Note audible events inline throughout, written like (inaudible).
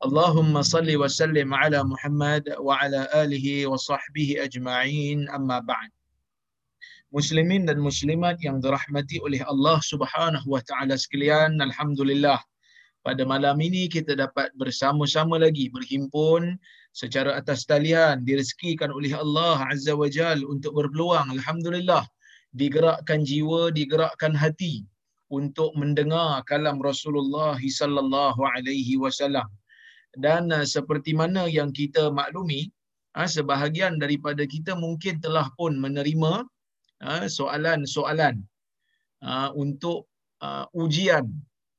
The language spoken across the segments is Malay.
Allahumma salli wa sallim ala Muhammad wa ala alihi wa sahbihi ajma'in. Amma بعد Muslimin dan muslimat yang dirahmati oleh Allah Subhanahu wa taala sekalian alhamdulillah. Pada malam ini kita dapat bersama-sama lagi berhimpun secara atas talian direzekikan oleh Allah Azza wa Jal untuk berpeluang alhamdulillah. Digerakkan jiwa digerakkan hati untuk mendengar kalam Rasulullah sallallahu alaihi wasallam dan uh, seperti mana yang kita maklumi uh, sebahagian daripada kita mungkin telah pun menerima uh, soalan-soalan uh, untuk uh, ujian.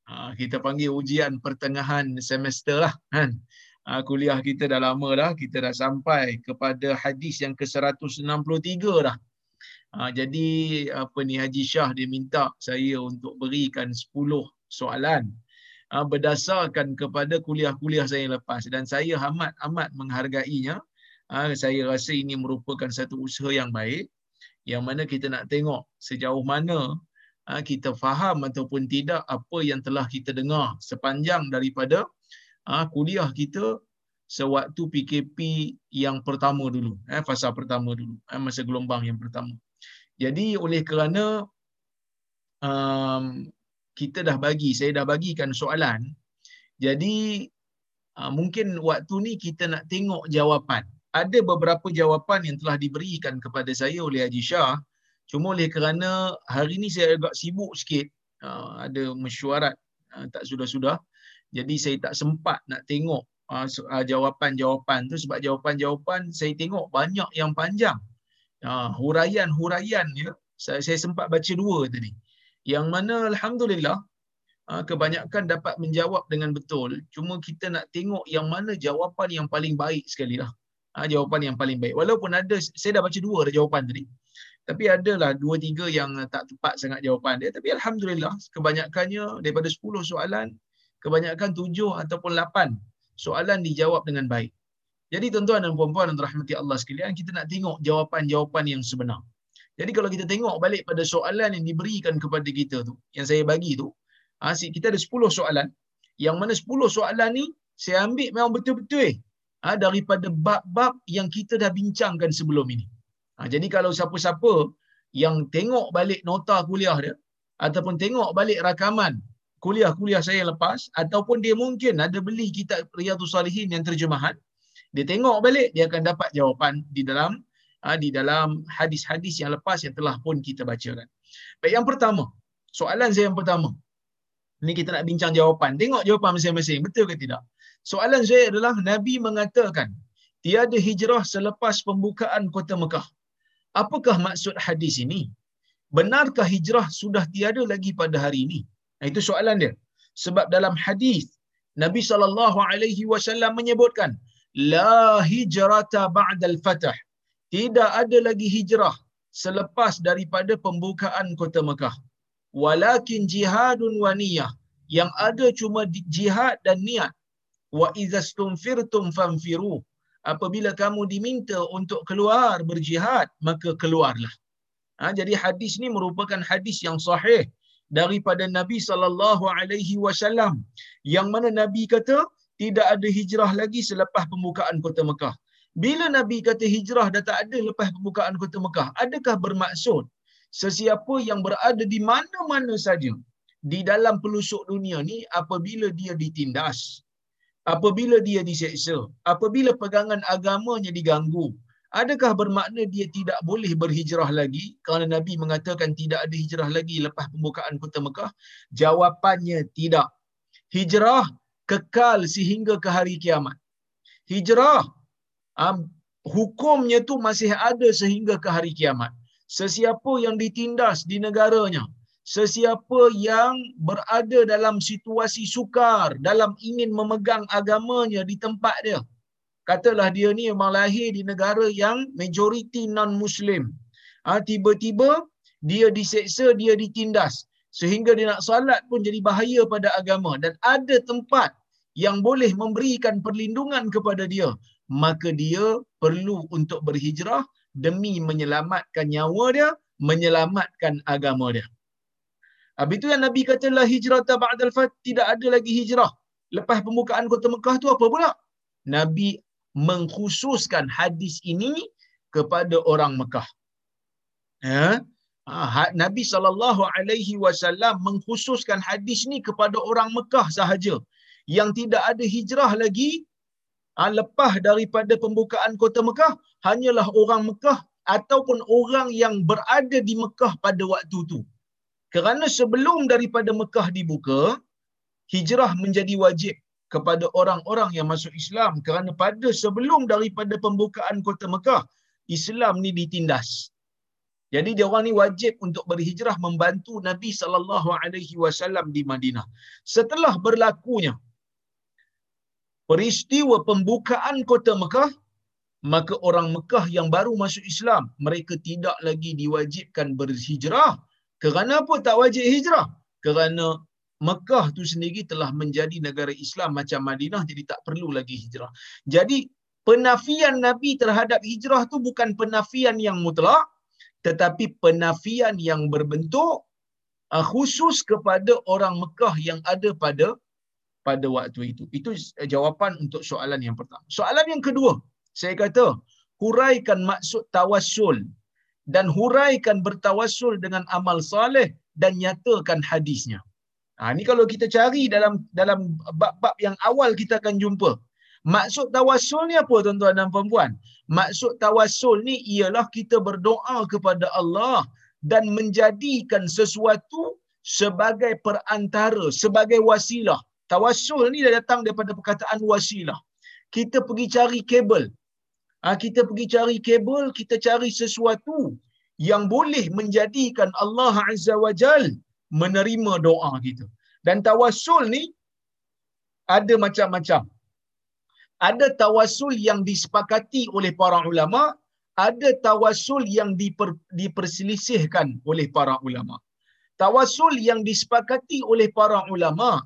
Uh, kita panggil ujian pertengahan semester lah kan? Uh, kuliah kita dah lama dah. Kita dah sampai kepada hadis yang ke-163 dah. Ha, jadi apa ni Haji Shah dia minta saya untuk berikan 10 soalan berdasarkan kepada kuliah-kuliah saya lepas dan saya amat amat menghargainya. Ha, saya rasa ini merupakan satu usaha yang baik yang mana kita nak tengok sejauh mana ha, kita faham ataupun tidak apa yang telah kita dengar sepanjang daripada kuliah kita sewaktu PKP yang pertama dulu, eh, fasa pertama dulu, eh, masa gelombang yang pertama. Jadi oleh kerana um, kita dah bagi, saya dah bagikan soalan, jadi uh, mungkin waktu ni kita nak tengok jawapan. Ada beberapa jawapan yang telah diberikan kepada saya oleh Haji Shah, cuma oleh kerana hari ni saya agak sibuk sikit, uh, ada mesyuarat uh, tak sudah-sudah, jadi saya tak sempat nak tengok uh, jawapan-jawapan tu sebab jawapan-jawapan saya tengok banyak yang panjang. Uh, huraian-huraian ya, saya, saya sempat baca dua tadi. Yang mana Alhamdulillah uh, kebanyakan dapat menjawab dengan betul. Cuma kita nak tengok yang mana jawapan yang paling baik sekali lah. Uh, jawapan yang paling baik. Walaupun ada, saya dah baca dua ada jawapan tadi. Tapi adalah dua tiga yang tak tepat sangat jawapan dia. Tapi Alhamdulillah kebanyakannya daripada 10 soalan, kebanyakan tujuh ataupun lapan soalan dijawab dengan baik. Jadi tuan-tuan dan puan-puan yang rahmati Allah sekalian, kita nak tengok jawapan-jawapan yang sebenar. Jadi kalau kita tengok balik pada soalan yang diberikan kepada kita tu, yang saya bagi tu, asyik kita ada 10 soalan. Yang mana 10 soalan ni saya ambil memang betul-betul eh, ha, daripada bab-bab yang kita dah bincangkan sebelum ini. Ha, jadi kalau siapa-siapa yang tengok balik nota kuliah dia, ataupun tengok balik rakaman kuliah-kuliah saya lepas, ataupun dia mungkin ada beli kitab Riyadhus Salihin yang terjemahan, dia tengok balik dia akan dapat jawapan di dalam di dalam hadis-hadis yang lepas yang telah pun kita bacakan. Baik yang pertama, soalan saya yang pertama. Ini kita nak bincang jawapan. Tengok jawapan masing-masing, betul ke tidak? Soalan saya adalah Nabi mengatakan tiada hijrah selepas pembukaan kota Mekah. Apakah maksud hadis ini? Benarkah hijrah sudah tiada lagi pada hari ini? Nah, itu soalan dia. Sebab dalam hadis Nabi sallallahu alaihi wasallam menyebutkan la hijrata ba'dal fatah. Tidak ada lagi hijrah selepas daripada pembukaan kota Mekah. Walakin jihadun wa niyah. Yang ada cuma jihad dan niat. Wa izastumfirtum fanfiru. Apabila kamu diminta untuk keluar berjihad, maka keluarlah. Ha, jadi hadis ni merupakan hadis yang sahih daripada Nabi sallallahu alaihi wasallam yang mana Nabi kata tidak ada hijrah lagi selepas pembukaan kota Mekah. Bila Nabi kata hijrah dah tak ada lepas pembukaan kota Mekah, adakah bermaksud sesiapa yang berada di mana-mana saja di dalam pelusuk dunia ni apabila dia ditindas, apabila dia diseksa, apabila pegangan agamanya diganggu, adakah bermakna dia tidak boleh berhijrah lagi kerana Nabi mengatakan tidak ada hijrah lagi lepas pembukaan kota Mekah? Jawapannya tidak. Hijrah kekal sehingga ke hari kiamat. Hijrah um, hukumnya tu masih ada sehingga ke hari kiamat. Sesiapa yang ditindas di negaranya, sesiapa yang berada dalam situasi sukar dalam ingin memegang agamanya di tempat dia, katalah dia ni memang lahir di negara yang majoriti non-Muslim. Ha, tiba-tiba dia diseksa, dia ditindas. Sehingga dia nak salat pun jadi bahaya pada agama. Dan ada tempat yang boleh memberikan perlindungan kepada dia. Maka dia perlu untuk berhijrah demi menyelamatkan nyawa dia, menyelamatkan agama dia. Habis itu yang Nabi kata la hijrah ba'dal fat tidak ada lagi hijrah. Lepas pembukaan kota Mekah tu apa pula? Nabi mengkhususkan hadis ini kepada orang Mekah. Ya? Ha, Nabi sallallahu alaihi wasallam mengkhususkan hadis ni kepada orang Mekah sahaja yang tidak ada hijrah lagi ha, lepas daripada pembukaan kota Mekah hanyalah orang Mekah ataupun orang yang berada di Mekah pada waktu itu. Kerana sebelum daripada Mekah dibuka, hijrah menjadi wajib kepada orang-orang yang masuk Islam kerana pada sebelum daripada pembukaan kota Mekah, Islam ni ditindas. Jadi dia orang ni wajib untuk berhijrah membantu Nabi sallallahu alaihi wasallam di Madinah. Setelah berlakunya peristiwa pembukaan kota Mekah, maka orang Mekah yang baru masuk Islam, mereka tidak lagi diwajibkan berhijrah. Kerana apa tak wajib hijrah? Kerana Mekah tu sendiri telah menjadi negara Islam macam Madinah jadi tak perlu lagi hijrah. Jadi penafian Nabi terhadap hijrah tu bukan penafian yang mutlak tetapi penafian yang berbentuk uh, khusus kepada orang Mekah yang ada pada pada waktu itu. Itu jawapan untuk soalan yang pertama. Soalan yang kedua, saya kata huraikan maksud tawassul dan huraikan bertawassul dengan amal saleh dan nyatakan hadisnya. Ha, ini kalau kita cari dalam dalam bab-bab yang awal kita akan jumpa. Maksud tawassul ni apa tuan-tuan dan puan-puan? Maksud tawassul ni ialah kita berdoa kepada Allah dan menjadikan sesuatu sebagai perantara, sebagai wasilah. Tawassul ni dah datang daripada perkataan wasilah. Kita pergi cari kabel. Ha, kita pergi cari kabel, kita cari sesuatu yang boleh menjadikan Allah Azza wa Jal menerima doa kita. Dan tawassul ni ada macam-macam. Ada tawassul yang disepakati oleh para ulama, ada tawassul yang diper, diperselisihkan oleh para ulama. Tawassul yang disepakati oleh para ulama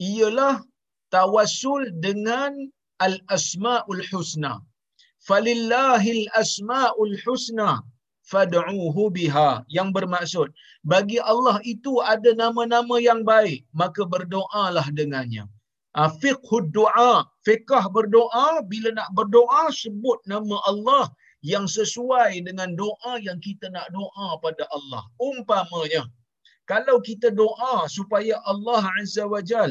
ialah tawassul dengan al-asmaul husna. Falillahil asmaul husna fad'uhu biha. Yang bermaksud bagi Allah itu ada nama-nama yang baik maka berdoalah dengannya. Uh, fiqhud du'a fiqh berdoa bila nak berdoa sebut nama Allah yang sesuai dengan doa yang kita nak doa pada Allah. Umpamanya kalau kita doa supaya Allah azza wajal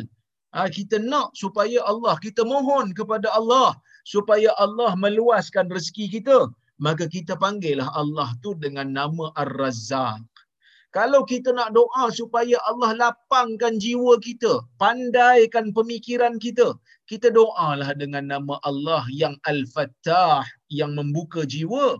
uh, kita nak supaya Allah kita mohon kepada Allah supaya Allah meluaskan rezeki kita maka kita panggillah Allah tu dengan nama Ar-Razzaq. Kalau kita nak doa supaya Allah lapangkan jiwa kita, pandaikan pemikiran kita, kita doalah dengan nama Allah yang Al-Fattah, yang membuka jiwa.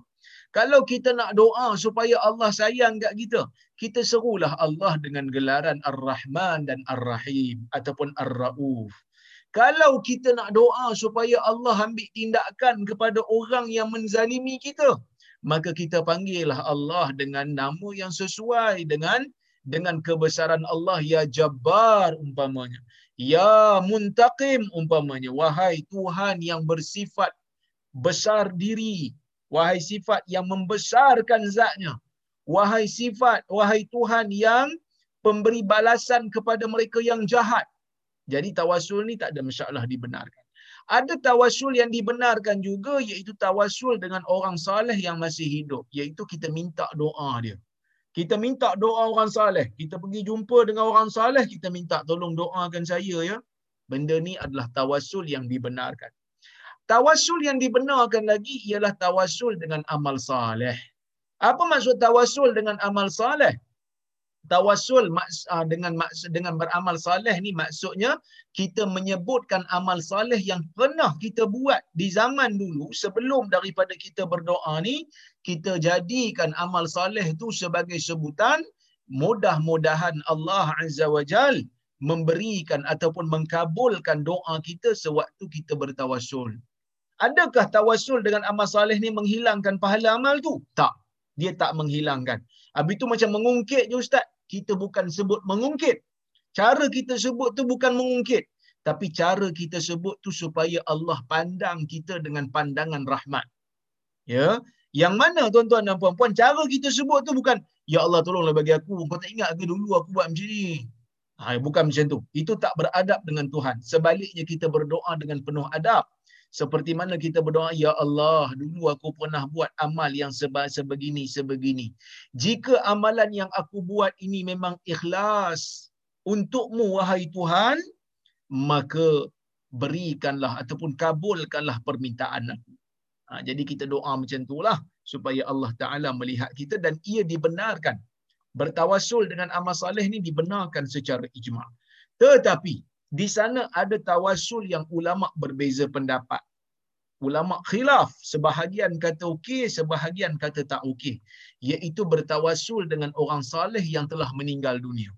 Kalau kita nak doa supaya Allah sayang kat kita, kita serulah Allah dengan gelaran Ar-Rahman dan Ar-Rahim ataupun Ar-Rauf. Kalau kita nak doa supaya Allah ambil tindakan kepada orang yang menzalimi kita, maka kita panggillah Allah dengan nama yang sesuai dengan dengan kebesaran Allah ya Jabbar umpamanya. Ya Muntaqim umpamanya. Wahai Tuhan yang bersifat besar diri. Wahai sifat yang membesarkan zatnya. Wahai sifat, wahai Tuhan yang pemberi balasan kepada mereka yang jahat. Jadi tawasul ni tak ada masalah dibenarkan. Ada tawasul yang dibenarkan juga iaitu tawasul dengan orang saleh yang masih hidup. Iaitu kita minta doa dia. Kita minta doa orang saleh. Kita pergi jumpa dengan orang saleh, kita minta tolong doakan saya ya. Benda ni adalah tawasul yang dibenarkan. Tawasul yang dibenarkan lagi ialah tawasul dengan amal saleh. Apa maksud tawasul dengan amal saleh? tawasul ah, dengan dengan beramal saleh ni maksudnya kita menyebutkan amal saleh yang pernah kita buat di zaman dulu sebelum daripada kita berdoa ni kita jadikan amal saleh tu sebagai sebutan mudah-mudahan Allah azza wajal memberikan ataupun mengkabulkan doa kita sewaktu kita bertawasul Adakah tawasul dengan amal soleh ni menghilangkan pahala amal tu? Tak. Dia tak menghilangkan. Habis tu macam mengungkit je Ustaz. Kita bukan sebut mengungkit. Cara kita sebut tu bukan mengungkit. Tapi cara kita sebut tu supaya Allah pandang kita dengan pandangan rahmat. Ya, yang mana tuan-tuan dan puan-puan cara kita sebut tu bukan ya Allah tolonglah bagi aku. Kau tak ingat ke dulu aku buat macam ni? Ha, bukan macam tu. Itu tak beradab dengan Tuhan. Sebaliknya kita berdoa dengan penuh adab. Seperti mana kita berdoa, Ya Allah, dulu aku pernah buat amal yang sebegini, sebegini. Jika amalan yang aku buat ini memang ikhlas untukmu, wahai Tuhan, maka berikanlah ataupun kabulkanlah permintaan aku. Ha, jadi kita doa macam itulah supaya Allah Ta'ala melihat kita dan ia dibenarkan. Bertawasul dengan amal saleh ni dibenarkan secara ijma'. Tetapi di sana ada tawasul yang ulama berbeza pendapat. Ulama khilaf, sebahagian kata okey, sebahagian kata tak okey, iaitu bertawasul dengan orang saleh yang telah meninggal dunia.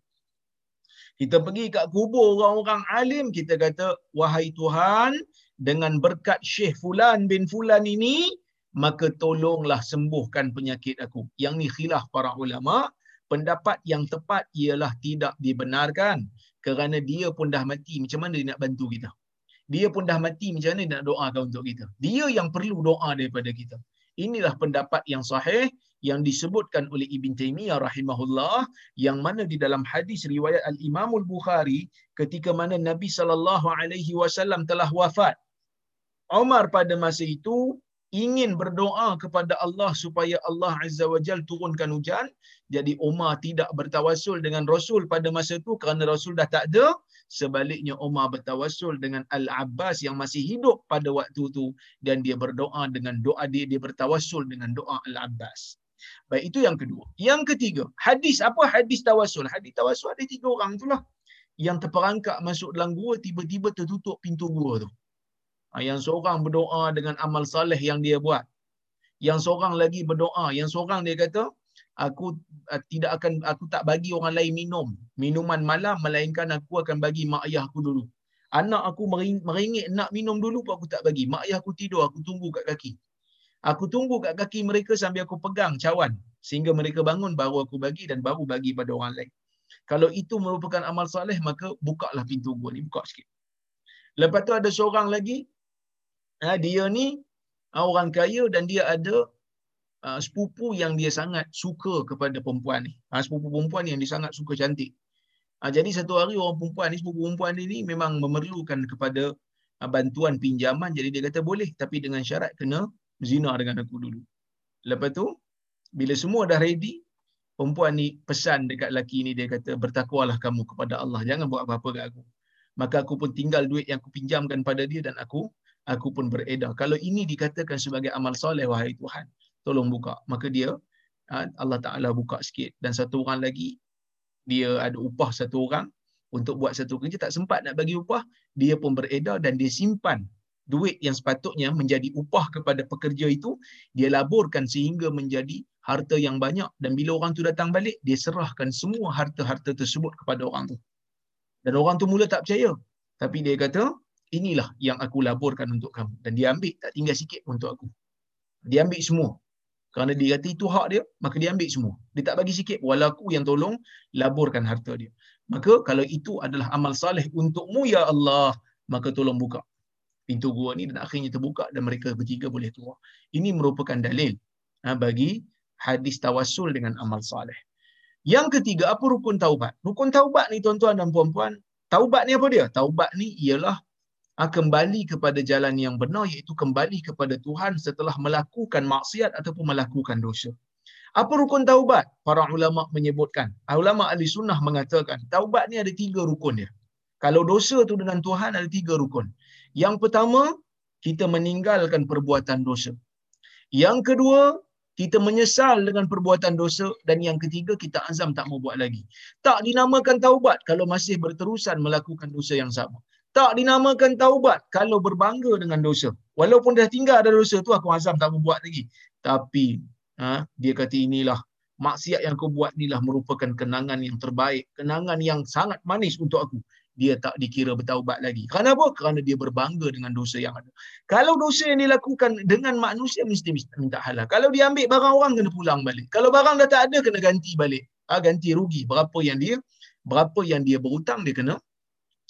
Kita pergi kat kubur orang-orang alim, kita kata, wahai Tuhan, dengan berkat Syekh Fulan bin Fulan ini, maka tolonglah sembuhkan penyakit aku. Yang ni khilaf para ulama, pendapat yang tepat ialah tidak dibenarkan kerana dia pun dah mati macam mana dia nak bantu kita? Dia pun dah mati macam mana dia nak doakan untuk kita? Dia yang perlu doa daripada kita. Inilah pendapat yang sahih yang disebutkan oleh Ibn Taymiyah rahimahullah yang mana di dalam hadis riwayat Al-Imam Al-Bukhari ketika mana Nabi sallallahu alaihi wasallam telah wafat Umar pada masa itu ingin berdoa kepada Allah supaya Allah Azza wa Jal turunkan hujan. Jadi Umar tidak bertawasul dengan Rasul pada masa itu kerana Rasul dah tak ada. Sebaliknya Umar bertawasul dengan Al-Abbas yang masih hidup pada waktu itu. Dan dia berdoa dengan doa dia, dia bertawasul dengan doa Al-Abbas. Baik, itu yang kedua. Yang ketiga, hadis. Apa hadis tawasul? Hadis tawasul ada tiga orang itulah. Yang terperangkap masuk dalam gua, tiba-tiba tertutup pintu gua tu. Ha, yang seorang berdoa dengan amal saleh yang dia buat. Yang seorang lagi berdoa, yang seorang dia kata, aku uh, tidak akan aku tak bagi orang lain minum minuman malam melainkan aku akan bagi mak ayah aku dulu. Anak aku meringit nak minum dulu pun aku tak bagi. Mak ayah aku tidur, aku tunggu kat kaki. Aku tunggu kat kaki mereka sambil aku pegang cawan sehingga mereka bangun baru aku bagi dan baru bagi pada orang lain. Kalau itu merupakan amal soleh maka bukalah pintu gua ni, buka sikit. Lepas tu ada seorang lagi ha, dia ni ha, orang kaya dan dia ada uh, sepupu yang dia sangat suka kepada perempuan ni. Ha, sepupu perempuan yang dia sangat suka cantik. Ha, jadi satu hari orang perempuan ni, sepupu perempuan ni, ni memang memerlukan kepada uh, bantuan pinjaman. Jadi dia kata boleh tapi dengan syarat kena zina dengan aku dulu. Lepas tu, bila semua dah ready, perempuan ni pesan dekat lelaki ni, dia kata bertakwalah kamu kepada Allah. Jangan buat apa-apa kat aku. Maka aku pun tinggal duit yang aku pinjamkan pada dia dan aku aku pun beredar. Kalau ini dikatakan sebagai amal soleh, wahai Tuhan, tolong buka. Maka dia, ha, Allah Ta'ala buka sikit. Dan satu orang lagi, dia ada upah satu orang untuk buat satu kerja, tak sempat nak bagi upah, dia pun beredar dan dia simpan duit yang sepatutnya menjadi upah kepada pekerja itu, dia laburkan sehingga menjadi harta yang banyak. Dan bila orang tu datang balik, dia serahkan semua harta-harta tersebut kepada orang tu. Dan orang tu mula tak percaya. Tapi dia kata, inilah yang aku laburkan untuk kamu. Dan dia ambil, tak tinggal sikit pun untuk aku. Dia ambil semua. Kerana dia kata itu hak dia, maka dia ambil semua. Dia tak bagi sikit, walau aku yang tolong laburkan harta dia. Maka kalau itu adalah amal saleh untukmu, Ya Allah, maka tolong buka pintu gua ni dan akhirnya terbuka dan mereka bertiga boleh keluar. Ini merupakan dalil ha, bagi hadis tawasul dengan amal saleh. Yang ketiga, apa rukun taubat? Rukun taubat ni tuan-tuan dan puan-puan, taubat ni apa dia? Taubat ni ialah Ah, kembali kepada jalan yang benar iaitu kembali kepada Tuhan setelah melakukan maksiat ataupun melakukan dosa. Apa rukun taubat? Para ulama menyebutkan. Ah, ulama ahli sunnah mengatakan taubat ni ada tiga rukun dia. Kalau dosa tu dengan Tuhan ada tiga rukun. Yang pertama, kita meninggalkan perbuatan dosa. Yang kedua, kita menyesal dengan perbuatan dosa dan yang ketiga kita azam tak mau buat lagi. Tak dinamakan taubat kalau masih berterusan melakukan dosa yang sama tak dinamakan taubat kalau berbangga dengan dosa. Walaupun dah tinggal ada dosa tu aku azam tak buat lagi. Tapi ha, dia kata inilah maksiat yang kau buat inilah merupakan kenangan yang terbaik, kenangan yang sangat manis untuk aku. dia tak dikira bertaubat lagi. Kerana apa? Kerana dia berbangga dengan dosa yang ada. Kalau dosa yang dilakukan dengan manusia mesti minta halal. Kalau dia ambil barang orang kena pulang balik. Kalau barang dah tak ada kena ganti balik. Ha, ganti rugi berapa yang dia berapa yang dia berhutang dia kena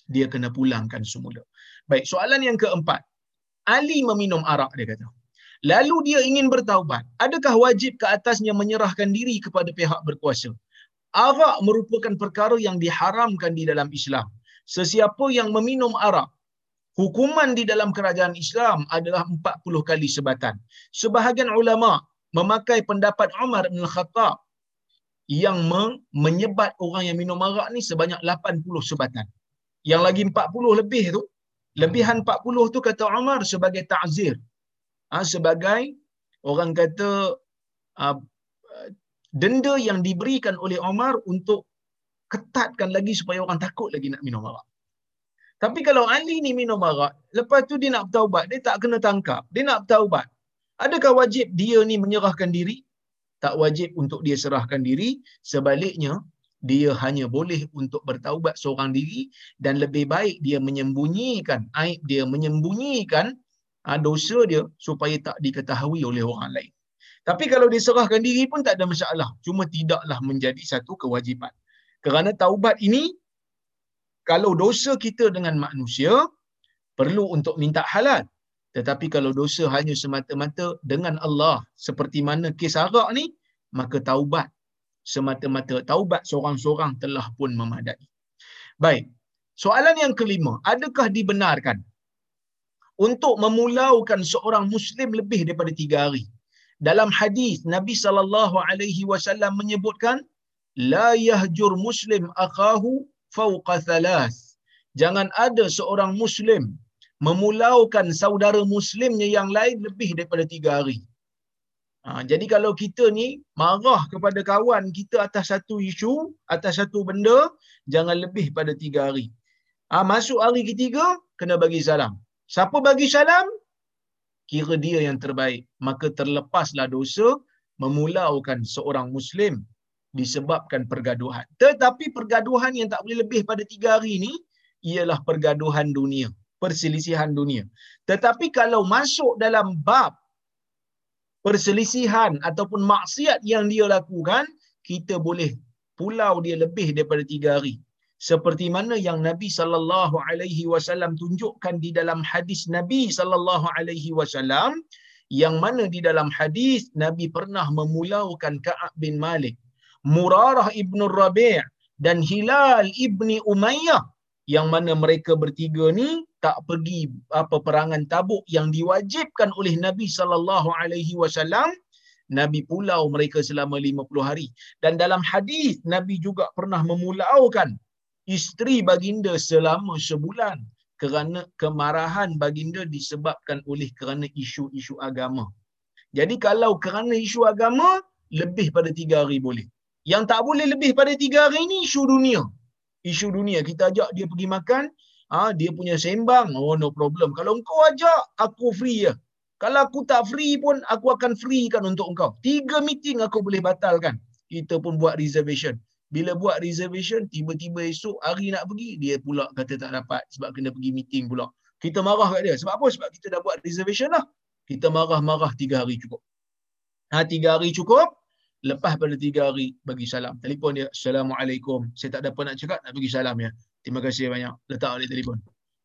dia kena pulangkan semula. Baik, soalan yang keempat. Ali meminum arak dia kata. Lalu dia ingin bertaubat. Adakah wajib ke atasnya menyerahkan diri kepada pihak berkuasa? Arak merupakan perkara yang diharamkan di dalam Islam. Sesiapa yang meminum arak, hukuman di dalam kerajaan Islam adalah 40 kali sebatan. Sebahagian ulama memakai pendapat Umar bin Khattab yang menyebat orang yang minum arak ni sebanyak 80 sebatan. Yang lagi 40 lebih tu, lebihan 40 tu kata Umar sebagai ta'zir. Ha, sebagai orang kata uh, denda yang diberikan oleh Umar untuk ketatkan lagi supaya orang takut lagi nak minum arak. Tapi kalau Ali ni minum arak, lepas tu dia nak bertaubat, dia tak kena tangkap. Dia nak bertaubat. Adakah wajib dia ni menyerahkan diri? Tak wajib untuk dia serahkan diri. Sebaliknya, dia hanya boleh untuk bertaubat seorang diri dan lebih baik dia menyembunyikan aib dia, menyembunyikan ah, dosa dia supaya tak diketahui oleh orang lain. Tapi kalau diserahkan diri pun tak ada masalah. Cuma tidaklah menjadi satu kewajipan. Kerana taubat ini, kalau dosa kita dengan manusia, perlu untuk minta halal. Tetapi kalau dosa hanya semata-mata dengan Allah, seperti mana kes arak ni, maka taubat semata-mata taubat seorang-seorang telah pun memadai. Baik, soalan yang kelima, adakah dibenarkan untuk memulaukan seorang Muslim lebih daripada tiga hari? Dalam hadis Nabi sallallahu alaihi wasallam menyebutkan la yahjur muslim akahu fauqa thalas. Jangan ada seorang muslim memulaukan saudara muslimnya yang lain lebih daripada tiga hari. Ha, jadi kalau kita ni marah kepada kawan kita atas satu isu, atas satu benda, jangan lebih pada tiga hari. Ha, masuk hari ketiga, kena bagi salam. Siapa bagi salam? Kira dia yang terbaik. Maka terlepaslah dosa memulaukan seorang Muslim disebabkan pergaduhan. Tetapi pergaduhan yang tak boleh lebih pada tiga hari ni ialah pergaduhan dunia, perselisihan dunia. Tetapi kalau masuk dalam bab perselisihan ataupun maksiat yang dia lakukan, kita boleh pulau dia lebih daripada tiga hari. Seperti mana yang Nabi sallallahu alaihi wasallam tunjukkan di dalam hadis Nabi sallallahu alaihi wasallam yang mana di dalam hadis Nabi pernah memulaukan Ka'ab bin Malik Murarah ibn Rabi' dan Hilal ibni Umayyah yang mana mereka bertiga ni tak pergi apa perangan Tabuk yang diwajibkan oleh Nabi sallallahu alaihi wasallam Nabi pulau mereka selama 50 hari dan dalam hadis Nabi juga pernah memulaukan isteri baginda selama sebulan kerana kemarahan baginda disebabkan oleh kerana isu-isu agama. Jadi kalau kerana isu agama lebih pada tiga hari boleh. Yang tak boleh lebih pada tiga hari ini isu dunia. Isu dunia. Kita ajak dia pergi makan, ah dia punya sembang, oh no problem. Kalau engkau ajak, aku free ya. Kalau aku tak free pun, aku akan free kan untuk engkau. Tiga meeting aku boleh batalkan. Kita pun buat reservation. Bila buat reservation, tiba-tiba esok hari nak pergi, dia pula kata tak dapat sebab kena pergi meeting pula. Kita marah kat dia. Sebab apa? Sebab kita dah buat reservation lah. Kita marah-marah tiga hari cukup. Ha, tiga hari cukup, lepas pada tiga hari bagi salam. Telefon dia, Assalamualaikum. Saya tak ada apa nak cakap, nak bagi salam ya. Terima kasih banyak. Letak balik telefon.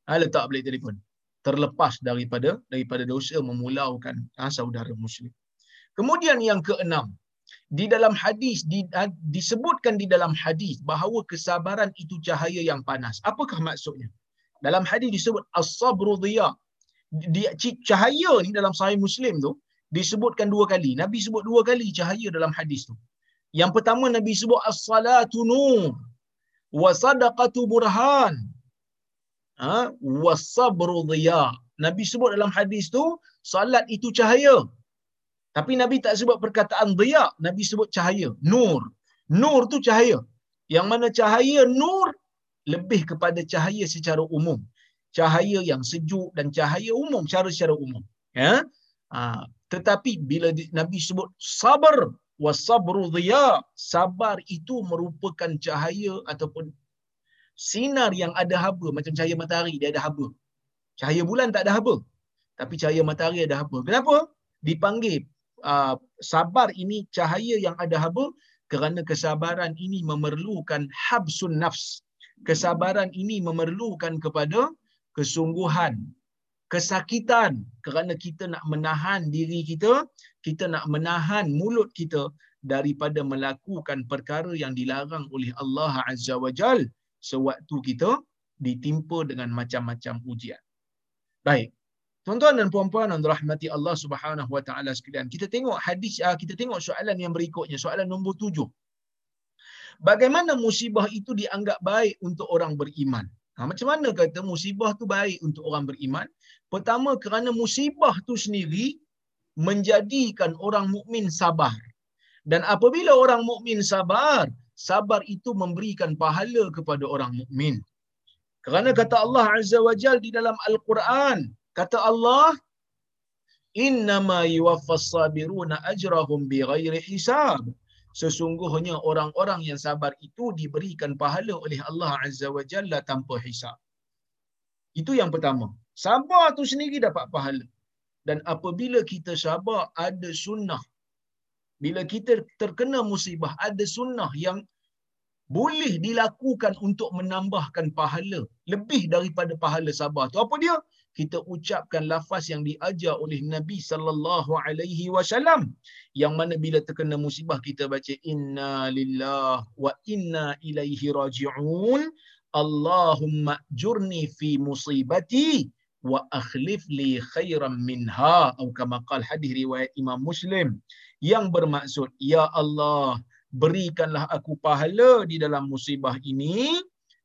Ha, letak balik telefon. Terlepas daripada daripada dosa memulaukan ha, saudara muslim. Kemudian yang keenam, di dalam hadis di, ha, disebutkan di dalam hadis bahawa kesabaran itu cahaya yang panas. Apakah maksudnya? Dalam hadis disebut as-sabru dhiya. Dia cahaya ni dalam sahih Muslim tu disebutkan dua kali. Nabi sebut dua kali cahaya dalam hadis tu. Yang pertama Nabi sebut as-salatu nur wa sadaqatu burhan. Ha? wa sabru dhiya. Nabi sebut dalam hadis tu salat itu cahaya. Tapi Nabi tak sebut perkataan dhiya, Nabi sebut cahaya, nur. Nur tu cahaya. Yang mana cahaya nur lebih kepada cahaya secara umum. Cahaya yang sejuk dan cahaya umum secara secara umum. Ya? Ha, tetapi bila Nabi sebut sabar wasabru dhiya, sabar itu merupakan cahaya ataupun sinar yang ada haba macam cahaya matahari dia ada haba. Cahaya bulan tak ada haba. Tapi cahaya matahari ada haba. Kenapa? Dipanggil uh, sabar ini cahaya yang ada haba kerana kesabaran ini memerlukan habsun nafs. Kesabaran ini memerlukan kepada kesungguhan, kesakitan kerana kita nak menahan diri kita, kita nak menahan mulut kita daripada melakukan perkara yang dilarang oleh Allah Azza wa Jal sewaktu kita ditimpa dengan macam-macam ujian. Baik. Tuan-tuan dan puan-puan yang dirahmati Allah Subhanahu wa taala sekalian, kita tengok hadis ah, kita tengok soalan yang berikutnya, soalan nombor tujuh. Bagaimana musibah itu dianggap baik untuk orang beriman? Ha, macam mana kata musibah tu baik untuk orang beriman? Pertama kerana musibah tu sendiri menjadikan orang mukmin sabar. Dan apabila orang mukmin sabar, sabar itu memberikan pahala kepada orang mukmin. Kerana kata Allah Azza wa Jal di dalam Al-Quran, kata Allah, yuwaffas sabiruna ajrahum bi ghairi hisab. Sesungguhnya orang-orang yang sabar itu diberikan pahala oleh Allah Azza wa Jalla tanpa hisab. Itu yang pertama. Sabar tu sendiri dapat pahala. Dan apabila kita sabar, ada sunnah. Bila kita terkena musibah, ada sunnah yang boleh dilakukan untuk menambahkan pahala. Lebih daripada pahala sabar tu. Apa dia? Kita ucapkan lafaz yang diajar oleh Nabi sallallahu alaihi wasallam yang mana bila terkena musibah kita baca inna lillah wa inna ilaihi raji'un Allahumma jurni fi musibati wa akhlif li khairan minha atau kama qal hadis riwayat Imam Muslim yang bermaksud ya Allah berikanlah aku pahala di dalam musibah ini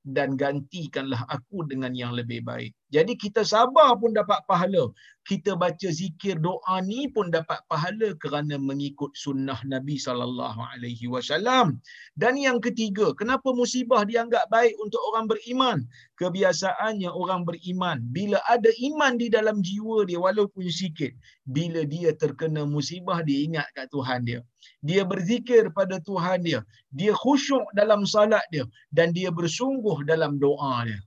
dan gantikanlah aku dengan yang lebih baik. Jadi kita sabar pun dapat pahala. Kita baca zikir doa ni pun dapat pahala kerana mengikut sunnah Nabi sallallahu alaihi wasallam. Dan yang ketiga, kenapa musibah dianggap baik untuk orang beriman? Kebiasaannya orang beriman bila ada iman di dalam jiwa dia walaupun sikit, bila dia terkena musibah dia ingat kat Tuhan dia. Dia berzikir pada Tuhan dia. Dia khusyuk dalam salat dia dan dia bersungguh dalam doa dia.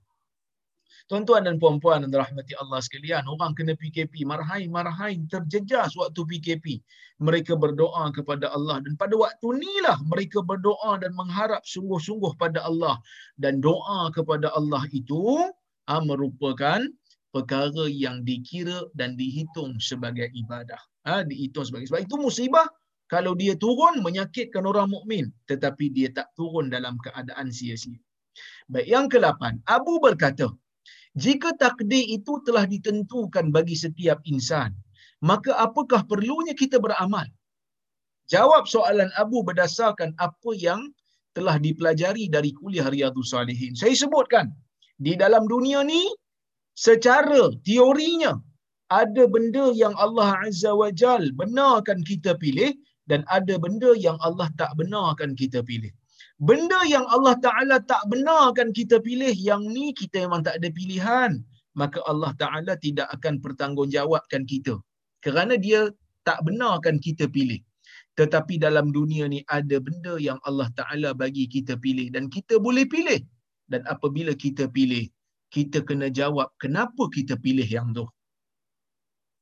Tuan-tuan dan puan-puan yang dirahmati Allah sekalian, orang kena PKP, marhain-marhain terjejas waktu PKP. Mereka berdoa kepada Allah dan pada waktu inilah mereka berdoa dan mengharap sungguh-sungguh pada Allah dan doa kepada Allah itu ha, merupakan perkara yang dikira dan dihitung sebagai ibadah. Ha, dihitung sebagai sebab itu musibah kalau dia turun menyakitkan orang mukmin tetapi dia tak turun dalam keadaan sia-sia. Baik, yang ke-8, Abu berkata, jika takdir itu telah ditentukan bagi setiap insan, maka apakah perlunya kita beramal? Jawab soalan Abu berdasarkan apa yang telah dipelajari dari kuliah Riyadhus Salihin. Saya sebutkan, di dalam dunia ni, secara teorinya, ada benda yang Allah Azza wa Jal benarkan kita pilih dan ada benda yang Allah tak benarkan kita pilih benda yang Allah Ta'ala tak benarkan kita pilih, yang ni kita memang tak ada pilihan. Maka Allah Ta'ala tidak akan bertanggungjawabkan kita. Kerana dia tak benarkan kita pilih. Tetapi dalam dunia ni ada benda yang Allah Ta'ala bagi kita pilih. Dan kita boleh pilih. Dan apabila kita pilih, kita kena jawab kenapa kita pilih yang tu.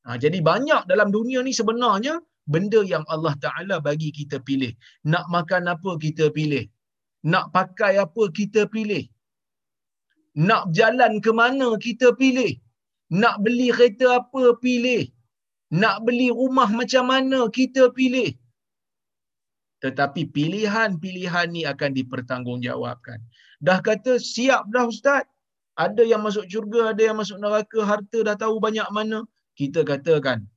Ha, jadi banyak dalam dunia ni sebenarnya benda yang Allah Ta'ala bagi kita pilih. Nak makan apa kita pilih nak pakai apa kita pilih. Nak jalan ke mana kita pilih. Nak beli kereta apa pilih. Nak beli rumah macam mana kita pilih. Tetapi pilihan-pilihan ni akan dipertanggungjawabkan. Dah kata siap dah Ustaz. Ada yang masuk syurga, ada yang masuk neraka, harta dah tahu banyak mana. Kita katakan,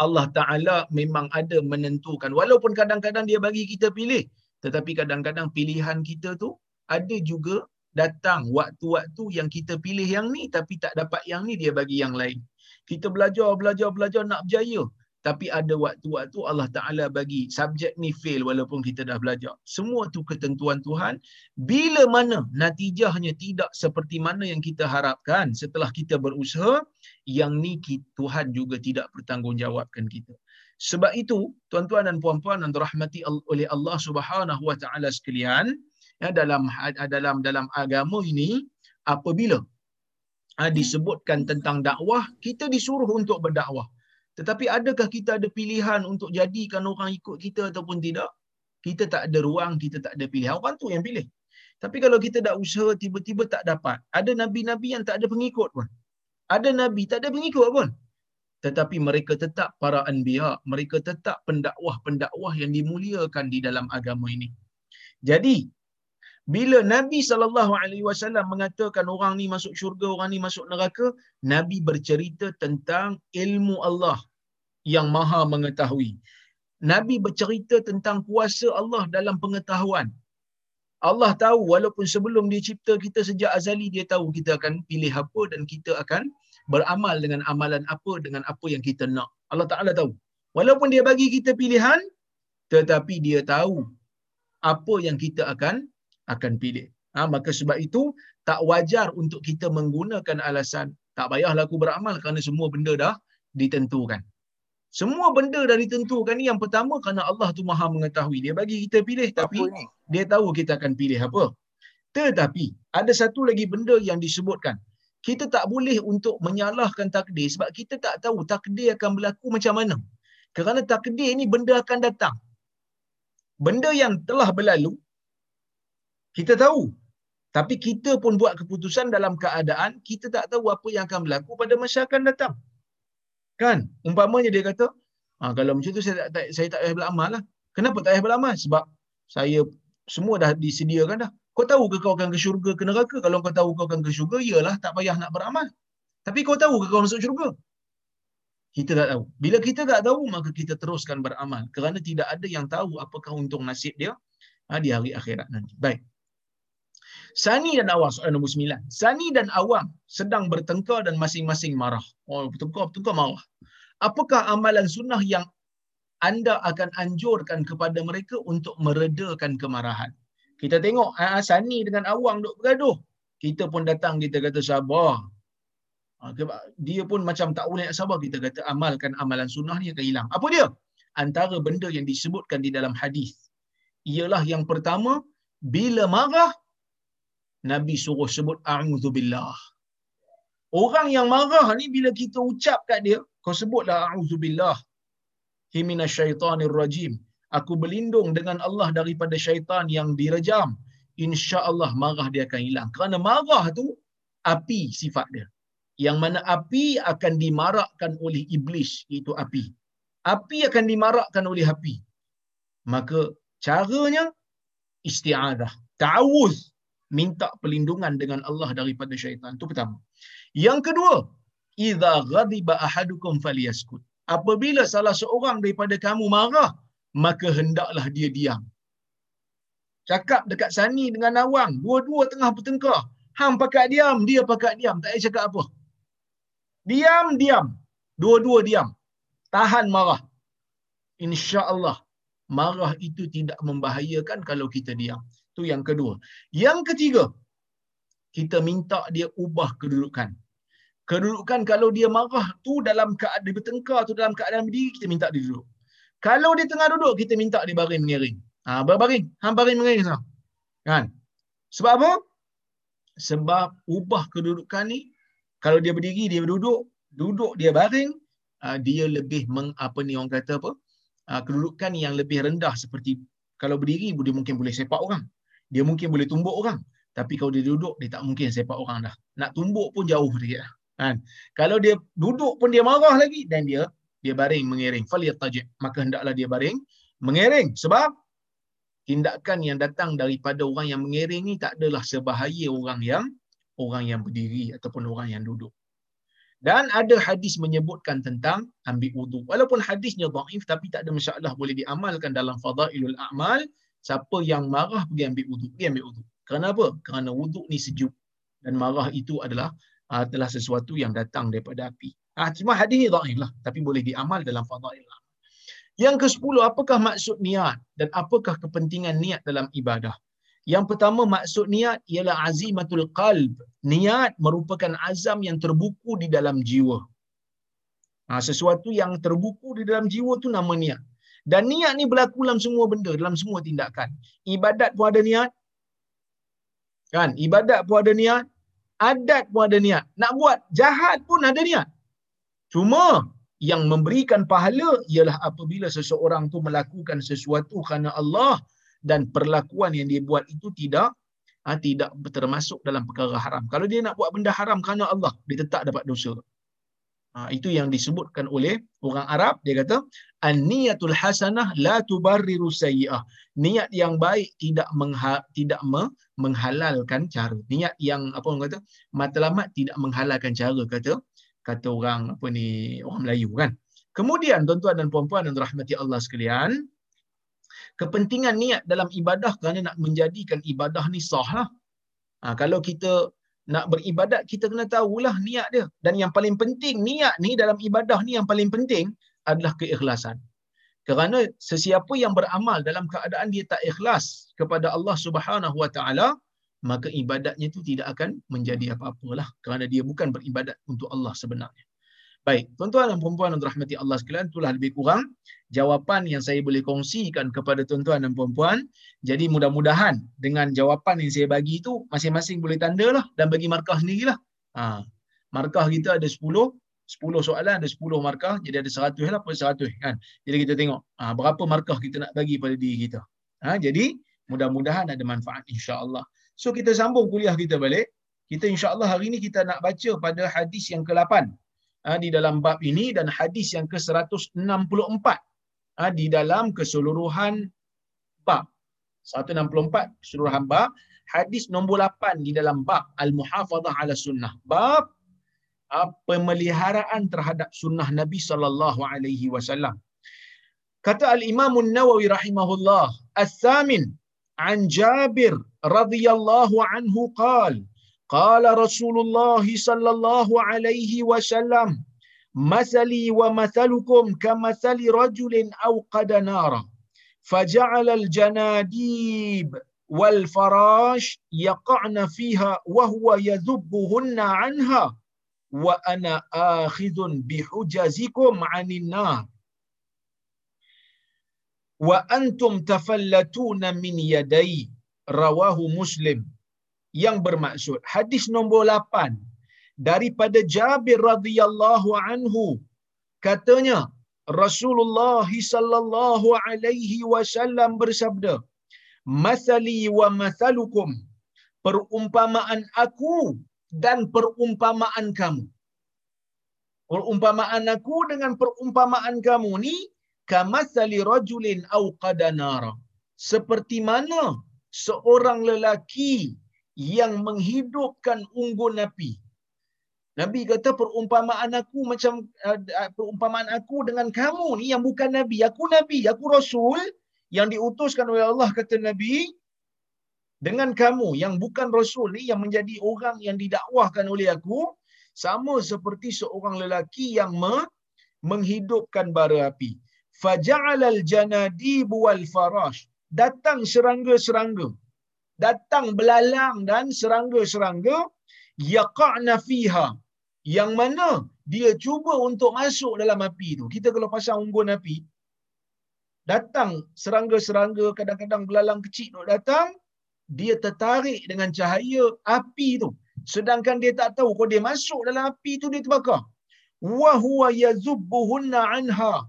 Allah Ta'ala memang ada menentukan. Walaupun kadang-kadang dia bagi kita pilih. Tetapi kadang-kadang pilihan kita tu ada juga datang waktu-waktu yang kita pilih yang ni tapi tak dapat yang ni dia bagi yang lain. Kita belajar, belajar, belajar nak berjaya. Tapi ada waktu-waktu Allah Ta'ala bagi subjek ni fail walaupun kita dah belajar. Semua tu ketentuan Tuhan. Bila mana natijahnya tidak seperti mana yang kita harapkan setelah kita berusaha, yang ni Tuhan juga tidak bertanggungjawabkan kita. Sebab itu, tuan-tuan dan puan-puan yang dirahmati oleh Allah Subhanahu wa taala sekalian, ya dalam dalam dalam agama ini apabila ha, disebutkan tentang dakwah kita disuruh untuk berdakwah. Tetapi adakah kita ada pilihan untuk jadikan orang ikut kita ataupun tidak? Kita tak ada ruang kita tak ada pilihan. Orang tu yang pilih. Tapi kalau kita dah usaha tiba-tiba tak dapat. Ada nabi-nabi yang tak ada pengikut pun. Ada nabi tak ada pengikut pun tetapi mereka tetap para anbiya mereka tetap pendakwah-pendakwah yang dimuliakan di dalam agama ini. Jadi bila Nabi sallallahu alaihi wasallam mengatakan orang ni masuk syurga orang ni masuk neraka Nabi bercerita tentang ilmu Allah yang maha mengetahui. Nabi bercerita tentang kuasa Allah dalam pengetahuan. Allah tahu walaupun sebelum dia cipta kita sejak azali dia tahu kita akan pilih apa dan kita akan beramal dengan amalan apa dengan apa yang kita nak. Allah Taala tahu. Walaupun dia bagi kita pilihan tetapi dia tahu apa yang kita akan akan pilih. Ha, maka sebab itu tak wajar untuk kita menggunakan alasan tak payahlah aku beramal kerana semua benda dah ditentukan. Semua benda dah ditentukan ni yang pertama kerana Allah tu maha mengetahui. Dia bagi kita pilih tapi dia tahu kita akan pilih apa. Tetapi ada satu lagi benda yang disebutkan. Kita tak boleh untuk menyalahkan takdir sebab kita tak tahu takdir akan berlaku macam mana. Kerana takdir ni benda akan datang. Benda yang telah berlalu kita tahu. Tapi kita pun buat keputusan dalam keadaan kita tak tahu apa yang akan berlaku pada masa akan datang. Kan? Umpamanya dia kata, ah, kalau macam tu saya tak, tak, saya tak payah beramal lah. Kenapa tak payah beramal? Sebab saya semua dah disediakan dah. Kau tahu ke kau akan ke syurga ke neraka? Kalau kau tahu kau akan ke syurga, iyalah tak payah nak beramal. Tapi kau tahu ke kau masuk syurga? Kita tak tahu. Bila kita tak tahu, maka kita teruskan beramal. Kerana tidak ada yang tahu apakah untung nasib dia ha, di hari akhirat nanti. Baik. Sani dan Awam soalan nombor sembilan. Sani dan Awam sedang bertengkar dan masing-masing marah. Oh, bertengkar, bertengkar marah. Apakah amalan sunnah yang anda akan anjurkan kepada mereka untuk meredakan kemarahan? Kita tengok Sani dengan Awam duk bergaduh. Kita pun datang, kita kata sabar. Ah, dia pun macam tak boleh sabar. Kita kata amalkan amalan sunnah ni akan hilang. Apa dia? Antara benda yang disebutkan di dalam hadis ialah yang pertama, bila marah, Nabi suruh sebut a'udzubillah. Orang yang marah ni bila kita ucap kat dia, kau sebutlah a'udzubillah. Himinasyaitanir rajim. Aku berlindung dengan Allah daripada syaitan yang direjam. Insya-Allah marah dia akan hilang. Kerana marah tu api sifat dia. Yang mana api akan dimarakkan oleh iblis, itu api. Api akan dimarakkan oleh api. Maka caranya isti'adah. Ta'awuz minta perlindungan dengan Allah daripada syaitan. Itu pertama. Yang kedua, idza ghadiba ahadukum falyaskut. Apabila salah seorang daripada kamu marah, maka hendaklah dia diam. Cakap dekat Sani dengan Nawang, dua-dua tengah bertengkar. Hang pakat diam, dia pakat diam. Tak payah cakap apa. Diam, diam. Dua-dua diam. Tahan marah. InsyaAllah, marah itu tidak membahayakan kalau kita diam. Itu yang kedua. Yang ketiga, kita minta dia ubah kedudukan. Kedudukan kalau dia marah tu dalam keadaan bertengkar tu dalam keadaan berdiri, kita minta dia duduk. Kalau dia tengah duduk, kita minta dia baring mengiring. Ha, berbaring. Hang baring mengiring sana. Kan? Sebab apa? Sebab ubah kedudukan ni, kalau dia berdiri, dia duduk, duduk dia baring, ha, dia lebih meng, apa ni orang kata apa? Ha, kedudukan yang lebih rendah seperti kalau berdiri, dia mungkin boleh sepak orang dia mungkin boleh tumbuk orang. Tapi kalau dia duduk, dia tak mungkin sepak orang dah. Nak tumbuk pun jauh dia. Kan? Kalau dia duduk pun dia marah lagi dan dia dia baring mengiring. Faliyat tajib. Maka hendaklah dia baring mengiring. Sebab tindakan yang datang daripada orang yang mengiring ni tak adalah sebahaya orang yang orang yang berdiri ataupun orang yang duduk. Dan ada hadis menyebutkan tentang ambil wudu. Walaupun hadisnya dhaif tapi tak ada masalah boleh diamalkan dalam fadailul a'mal siapa yang marah pergi ambil wuduk pergi ambil wuduk kerana apa kerana wuduk ni sejuk dan marah itu adalah uh, adalah sesuatu yang datang daripada api ah cuma hadis dhaif lah tapi boleh diamal dalam fadail yang ke-10 apakah maksud niat dan apakah kepentingan niat dalam ibadah yang pertama maksud niat ialah azimatul qalb niat merupakan azam yang terbuku di dalam jiwa Ha, sesuatu yang terbuku di dalam jiwa tu nama niat. Dan niat ni berlaku dalam semua benda, dalam semua tindakan. Ibadat pun ada niat, Kan? Ibadat pun ada niat, adat pun ada niat. Nak buat jahat pun ada niat. Cuma yang memberikan pahala ialah apabila seseorang tu melakukan sesuatu kerana Allah dan perlakuan yang dia buat itu tidak ha, tidak termasuk dalam perkara haram. Kalau dia nak buat benda haram kerana Allah, dia tetap dapat dosa. Ha, itu yang disebutkan oleh orang Arab. Dia kata, An-niyatul hasanah la tubarriru sayyi'ah. Niat yang baik tidak mengha, tidak me, menghalalkan cara. Niat yang apa orang kata, matlamat tidak menghalalkan cara kata kata orang apa ni orang Melayu kan. Kemudian tuan-tuan dan puan-puan dan rahmati Allah sekalian, kepentingan niat dalam ibadah kerana nak menjadikan ibadah ni sah lah. Ha, kalau kita nak beribadat, kita kena tahulah niat dia. Dan yang paling penting, niat ni dalam ibadah ni yang paling penting adalah keikhlasan. Kerana sesiapa yang beramal dalam keadaan dia tak ikhlas kepada Allah Subhanahu Wa Taala, maka ibadatnya itu tidak akan menjadi apa-apalah kerana dia bukan beribadat untuk Allah sebenarnya. Baik, tuan-tuan dan puan-puan yang dirahmati Allah sekalian, itulah lebih kurang jawapan yang saya boleh kongsikan kepada tuan-tuan dan puan-puan. Jadi mudah-mudahan dengan jawapan yang saya bagi itu, masing-masing boleh tanda lah dan bagi markah sendirilah. Ha, markah kita ada 10, 10 soalan ada 10 markah, jadi ada 100 lah per 100 kan. Jadi kita tengok ha, berapa markah kita nak bagi pada diri kita. Ha, jadi mudah-mudahan ada manfaat insya-Allah. So kita sambung kuliah kita balik. Kita insya-Allah hari ini kita nak baca pada hadis yang ke-8 ha, di dalam bab ini dan hadis yang ke-164 ha, di dalam keseluruhan bab. 164 keseluruhan bab. Hadis nombor 8 di dalam bab Al-Muhafazah ala Sunnah. Bab ha, pemeliharaan terhadap sunnah Nabi sallallahu alaihi wasallam. Kata Al-Imam An-Nawawi rahimahullah, "Ats-tsamin an Jabir radhiyallahu anhu qala قال رسول الله صلى الله عليه وسلم مثلي ومثلكم كمثل رجل أوقد نارا فجعل الجناديب والفراش يقعن فيها وهو يذبهن عنها وأنا آخذ بحجزكم عن النار. wa antum tafallatuna min yadai rawahu muslim. Yang bermaksud hadis nombor 8 daripada Jabir radhiyallahu anhu katanya Rasulullah sallallahu alaihi wasallam bersabda Masali wa masalukum perumpamaan aku dan perumpamaan kamu. Perumpamaan aku dengan perumpamaan kamu ni kamasali rajulin au qadanara seperti mana seorang lelaki yang menghidupkan unggun api. Nabi kata perumpamaan aku macam uh, perumpamaan aku dengan kamu ni yang bukan nabi, aku nabi, aku rasul yang diutuskan oleh Allah kata Nabi dengan kamu yang bukan rasul ni yang menjadi orang yang didakwahkan oleh aku sama seperti seorang lelaki yang me- menghidupkan bara api. Faja'alal janadib wal farash. Datang serangga-serangga. Datang belalang dan serangga-serangga yaqa'na fiha. Yang mana dia cuba untuk masuk dalam api tu. Kita kalau pasang unggun api datang serangga-serangga kadang-kadang belalang kecil tu datang dia tertarik dengan cahaya api tu. Sedangkan dia tak tahu kalau dia masuk dalam api tu dia terbakar. Wa huwa yazubbuhunna anha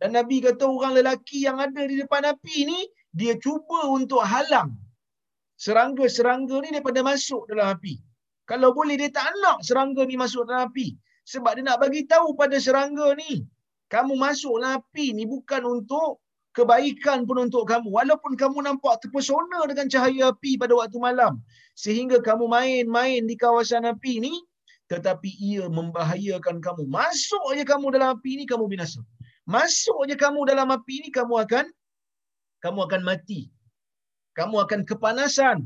dan nabi kata orang lelaki yang ada di depan api ni dia cuba untuk halang serangga-serangga ni daripada masuk dalam api. Kalau boleh dia tak nak serangga ni masuk dalam api. Sebab dia nak bagi tahu pada serangga ni, kamu masuk dalam api ni bukan untuk kebaikan pun untuk kamu. Walaupun kamu nampak terpesona dengan cahaya api pada waktu malam. Sehingga kamu main-main di kawasan api ni, tetapi ia membahayakan kamu. Masuk aja kamu dalam api ni, kamu binasa. Masuk aja kamu dalam api ni, kamu akan kamu akan mati. Kamu akan kepanasan.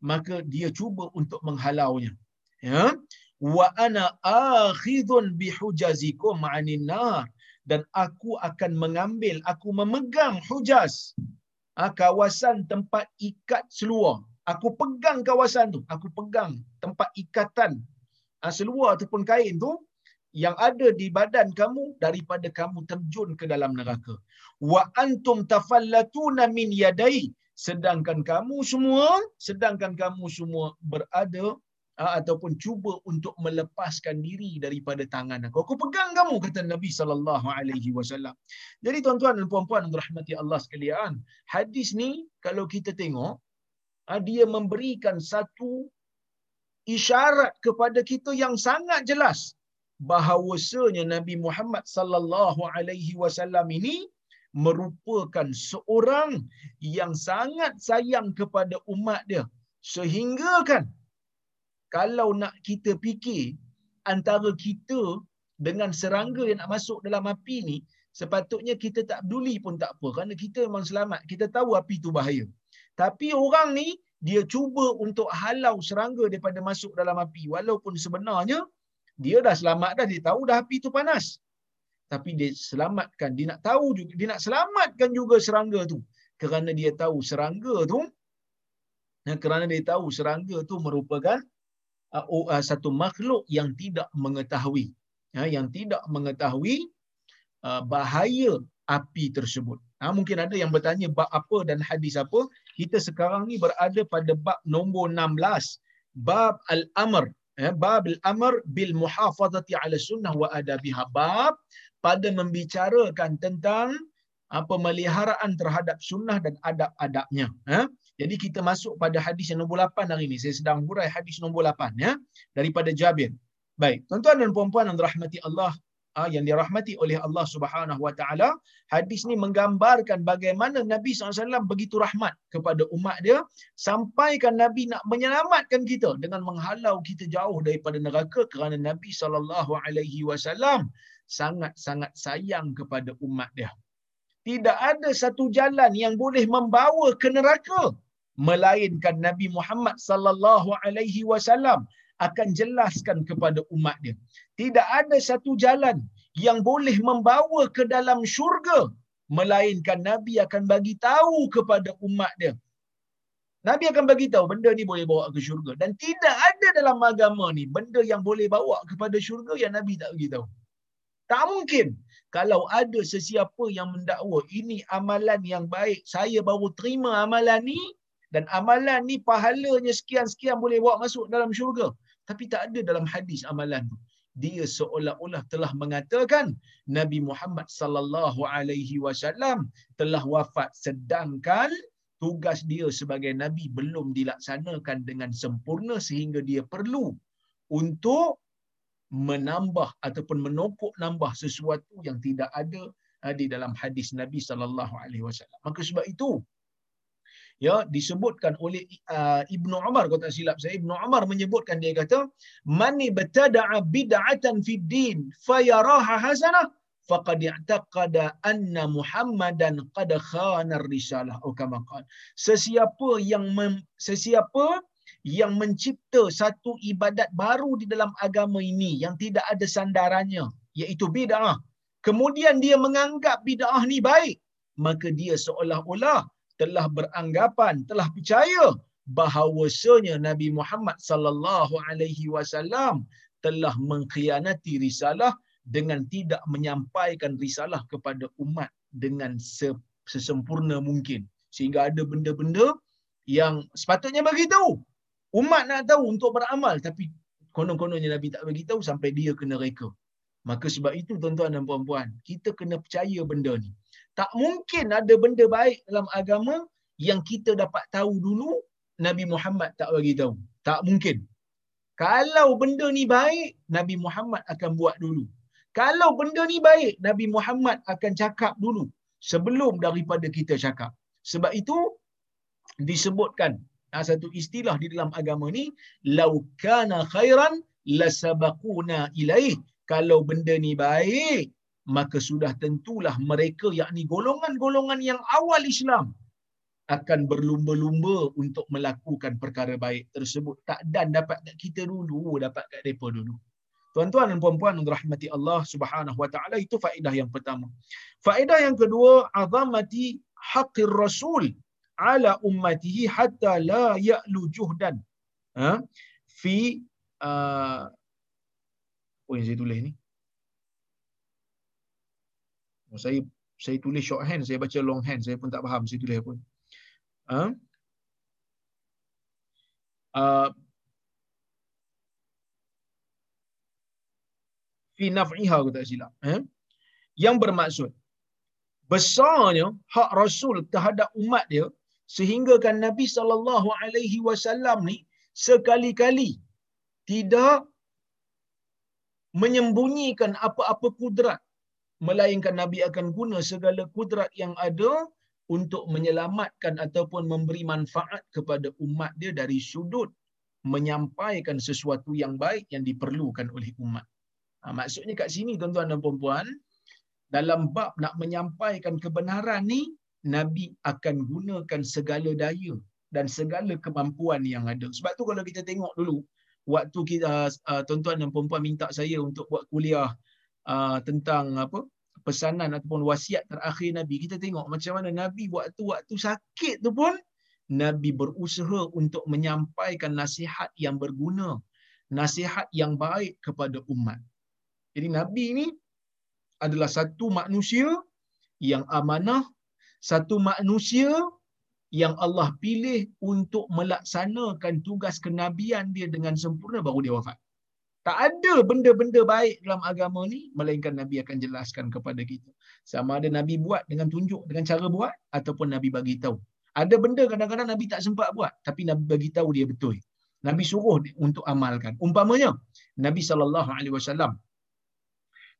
Maka dia cuba untuk menghalaunya. Ya? Wa ana akhidun bihujazikum ma'anin nar. Dan aku akan mengambil aku memegang hujaz. Ha, kawasan tempat ikat seluar. Aku pegang kawasan tu. Aku pegang tempat ikatan. Ha, seluar ataupun kain tu yang ada di badan kamu daripada kamu terjun ke dalam neraka wa antum tafallatuna min yadai sedangkan kamu semua sedangkan kamu semua berada uh, ataupun cuba untuk melepaskan diri daripada tangan aku. Aku pegang kamu kata Nabi sallallahu alaihi wasallam. Jadi tuan-tuan dan puan-puan yang Allah sekalian, hadis ni kalau kita tengok uh, dia memberikan satu isyarat kepada kita yang sangat jelas bahawasanya Nabi Muhammad sallallahu alaihi wasallam ini merupakan seorang yang sangat sayang kepada umat dia. Sehingga kan kalau nak kita fikir antara kita dengan serangga yang nak masuk dalam api ni sepatutnya kita tak peduli pun tak apa. Kerana kita memang selamat kita tahu api tu bahaya. Tapi orang ni dia cuba untuk halau serangga daripada masuk dalam api. Walaupun sebenarnya dia dah selamat dah dia tahu dah api tu panas tapi dia selamatkan dia nak tahu juga dia nak selamatkan juga serangga tu kerana dia tahu serangga tu kerana dia tahu serangga tu merupakan uh, uh, satu makhluk yang tidak mengetahui ya, yang tidak mengetahui uh, bahaya api tersebut. Ha, mungkin ada yang bertanya bab apa dan hadis apa. Kita sekarang ni berada pada bab nombor 16. Bab al-amr. Ya, bab al-amr bil muhafazati ala sunnah wa adabiha. Bab pada membicarakan tentang apa pemeliharaan terhadap sunnah dan adab-adabnya. Ha? Jadi kita masuk pada hadis yang nombor 8 hari ini. Saya sedang hurai hadis nombor 8 ya daripada Jabir. Baik, tuan-tuan dan puan-puan yang dirahmati Allah ah, yang dirahmati oleh Allah Subhanahu Wa Taala, hadis ni menggambarkan bagaimana Nabi SAW begitu rahmat kepada umat dia sampaikan Nabi nak menyelamatkan kita dengan menghalau kita jauh daripada neraka kerana Nabi SAW sangat-sangat sayang kepada umat dia. Tidak ada satu jalan yang boleh membawa ke neraka melainkan Nabi Muhammad sallallahu alaihi wasallam akan jelaskan kepada umat dia. Tidak ada satu jalan yang boleh membawa ke dalam syurga melainkan Nabi akan bagi tahu kepada umat dia. Nabi akan bagi tahu benda ni boleh bawa ke syurga dan tidak ada dalam agama ni benda yang boleh bawa kepada syurga yang Nabi tak bagi tahu. Tak mungkin kalau ada sesiapa yang mendakwa ini amalan yang baik, saya baru terima amalan ni, dan amalan ni pahalanya sekian-sekian boleh bawa masuk dalam syurga. Tapi tak ada dalam hadis amalan tu. Dia seolah-olah telah mengatakan Nabi Muhammad sallallahu alaihi wasallam telah wafat sedangkan tugas dia sebagai nabi belum dilaksanakan dengan sempurna sehingga dia perlu untuk menambah ataupun menokok nambah sesuatu yang tidak ada uh, di dalam hadis Nabi sallallahu alaihi wasallam. Maka sebab itu ya disebutkan oleh uh, Ibnu Umar kalau tak silap saya Ibnu Umar menyebutkan dia kata man ibtada'a bid'atan fid din fayaraha hasanah faqad i'taqada anna Muhammadan qad khana ar-risalah atau kama qala. Sesiapa yang mem, sesiapa yang mencipta satu ibadat baru di dalam agama ini yang tidak ada sandarannya iaitu bid'ah kemudian dia menganggap bid'ah ni baik maka dia seolah-olah telah beranggapan, telah percaya bahawasanya Nabi Muhammad sallallahu alaihi wasallam telah mengkhianati risalah dengan tidak menyampaikan risalah kepada umat dengan sesempurna mungkin. Sehingga ada benda-benda yang sepatutnya bagi tahu. Umat nak tahu untuk beramal tapi konon-kononnya Nabi tak bagi tahu sampai dia kena reka. Maka sebab itu tuan-tuan dan puan-puan, kita kena percaya benda ni. Tak mungkin ada benda baik dalam agama yang kita dapat tahu dulu Nabi Muhammad tak bagi tahu. Tak mungkin. Kalau benda ni baik, Nabi Muhammad akan buat dulu. Kalau benda ni baik, Nabi Muhammad akan cakap dulu sebelum daripada kita cakap. Sebab itu disebutkan ada satu istilah di dalam agama ni lau kana khairan lasabaquna ilaih kalau benda ni baik maka sudah tentulah mereka yakni golongan-golongan yang awal Islam akan berlumba-lumba untuk melakukan perkara baik tersebut. Tak dan dapat kat kita dulu dapat kat depa dulu. Tuan-tuan dan puan-puan yang dirahmati Allah Subhanahu wa taala itu faedah yang pertama. Faedah yang kedua azamati haqqir rasul ala ummatihi hatta la ya'lu juhdan. Ha? Fi uh, apa yang saya tulis ni saya saya tulis short hand, saya baca long hand, saya pun tak faham saya tulis apa. Ha? Uh, fi naf'iha aku tak silap eh? yang bermaksud besarnya hak rasul terhadap umat dia sehingga kan Nabi sallallahu alaihi wasallam ni sekali-kali tidak menyembunyikan apa-apa kudrat melainkan Nabi akan guna segala kudrat yang ada untuk menyelamatkan ataupun memberi manfaat kepada umat dia dari sudut menyampaikan sesuatu yang baik yang diperlukan oleh umat. Ha, maksudnya kat sini tuan-tuan dan puan-puan, dalam bab nak menyampaikan kebenaran ni, Nabi akan gunakan segala daya dan segala kemampuan yang ada. Sebab tu kalau kita tengok dulu, waktu kita uh, tuan-tuan dan puan-puan minta saya untuk buat kuliah uh, tentang apa pesanan ataupun wasiat terakhir Nabi, kita tengok macam mana Nabi waktu-waktu sakit tu pun Nabi berusaha untuk menyampaikan nasihat yang berguna, nasihat yang baik kepada umat. Jadi Nabi ini adalah satu manusia yang amanah, satu manusia yang Allah pilih untuk melaksanakan tugas kenabian dia dengan sempurna baru dia wafat. Tak ada benda-benda baik dalam agama ni melainkan Nabi akan jelaskan kepada kita. Sama ada Nabi buat dengan tunjuk dengan cara buat ataupun Nabi bagi tahu. Ada benda kadang-kadang Nabi tak sempat buat tapi Nabi bagi tahu dia betul. Nabi suruh untuk amalkan. Umpamanya Nabi sallallahu alaihi wasallam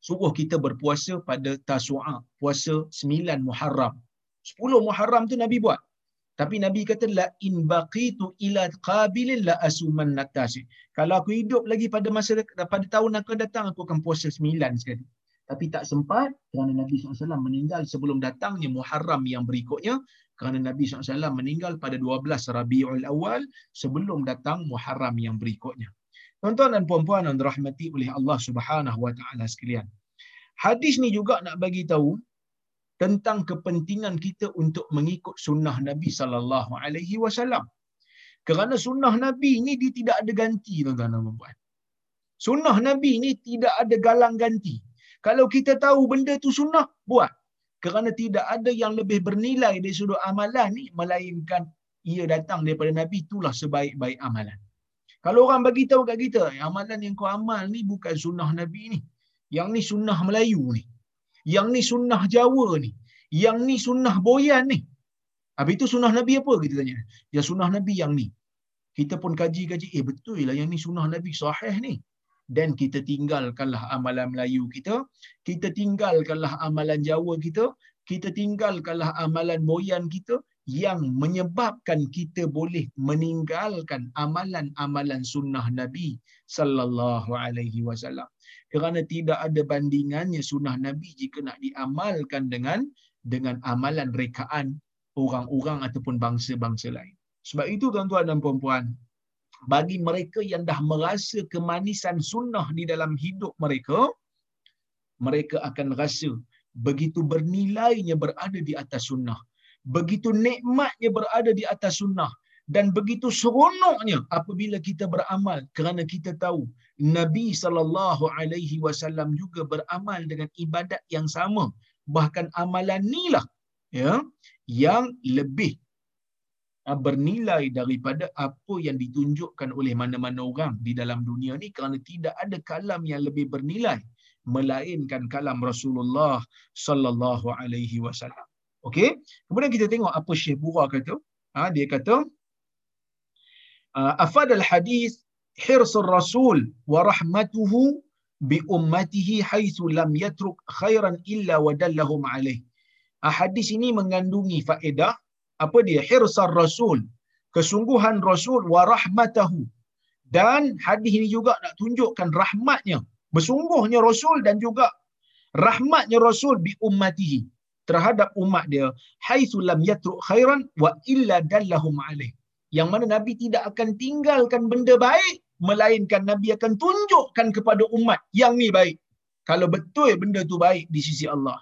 suruh kita berpuasa pada Tasu'a, puasa 9 Muharram. 10 Muharram tu Nabi buat. Tapi Nabi kata la in baqitu ila qabilin la asuman natasi. Kalau aku hidup lagi pada masa pada tahun akan datang aku akan puasa 9 sekali. Tapi tak sempat kerana Nabi SAW meninggal sebelum datangnya Muharram yang berikutnya kerana Nabi SAW meninggal pada 12 Rabiul Awal sebelum datang Muharram yang berikutnya. Tuan-tuan dan puan-puan yang dirahmati oleh Allah Subhanahu wa taala sekalian. Hadis ni juga nak bagi tahu tentang kepentingan kita untuk mengikut sunnah Nabi sallallahu alaihi wasallam. Kerana sunnah Nabi ni dia tidak ada ganti tuan-tuan dan puan-puan. Sunnah Nabi ni tidak ada galang ganti. Kalau kita tahu benda tu sunnah, buat. Kerana tidak ada yang lebih bernilai dari sudut amalan ni melainkan ia datang daripada Nabi itulah sebaik-baik amalan. Kalau orang bagi tahu kat kita, amalan yang kau amal ni bukan sunnah Nabi ni. Yang ni sunnah Melayu ni. Yang ni sunnah Jawa ni. Yang ni sunnah Boyan ni. Habis itu sunnah Nabi apa kita tanya? Ya sunnah Nabi yang ni. Kita pun kaji-kaji, eh betul lah yang ni sunnah Nabi sahih ni. Dan kita tinggalkanlah amalan Melayu kita. Kita tinggalkanlah amalan Jawa kita. Kita tinggalkanlah amalan Boyan kita yang menyebabkan kita boleh meninggalkan amalan-amalan sunnah Nabi sallallahu alaihi wasallam kerana tidak ada bandingannya sunnah Nabi jika nak diamalkan dengan dengan amalan rekaan orang-orang ataupun bangsa-bangsa lain. Sebab itu tuan-tuan dan puan-puan, bagi mereka yang dah merasa kemanisan sunnah di dalam hidup mereka, mereka akan rasa begitu bernilainya berada di atas sunnah begitu nikmatnya berada di atas sunnah dan begitu seronoknya apabila kita beramal kerana kita tahu Nabi sallallahu alaihi wasallam juga beramal dengan ibadat yang sama. Bahkan amalan inilah ya yang lebih ah, bernilai daripada apa yang ditunjukkan oleh mana-mana orang di dalam dunia ni kerana tidak ada kalam yang lebih bernilai melainkan kalam Rasulullah sallallahu alaihi wasallam Okey. Kemudian kita tengok apa Syekh Bura kata. Ha, dia kata ah, afad al hadis hirs rasul wa rahmatuhu bi ummatihi haitsu lam yatruk khairan illa wa dallahum alaih. Ha, hadis ini mengandungi faedah apa dia hirs rasul kesungguhan rasul wa rahmatahu dan hadis ini juga nak tunjukkan rahmatnya bersungguhnya rasul dan juga rahmatnya rasul bi ummatihi terhadap umat dia haitsu lam yatruk khairan wa illa dallahum alaih. Yang mana nabi tidak akan tinggalkan benda baik melainkan nabi akan tunjukkan kepada umat yang ni baik. Kalau betul benda tu baik di sisi Allah.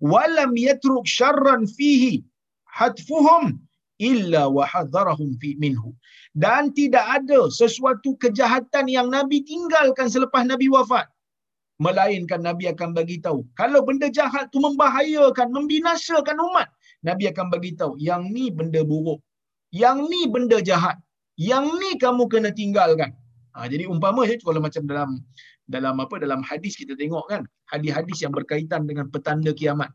Walam yatruk syarran fihi hatfuhum illa wa hadarahum fi minhu. Dan tidak ada sesuatu kejahatan yang nabi tinggalkan selepas nabi wafat melainkan Nabi akan bagi tahu kalau benda jahat tu membahayakan membinasakan umat Nabi akan bagi tahu yang ni benda buruk yang ni benda jahat. Yang ni kamu kena tinggalkan. Ha, jadi umpama je kalau macam dalam dalam apa dalam hadis kita tengok kan hadis-hadis yang berkaitan dengan petanda kiamat.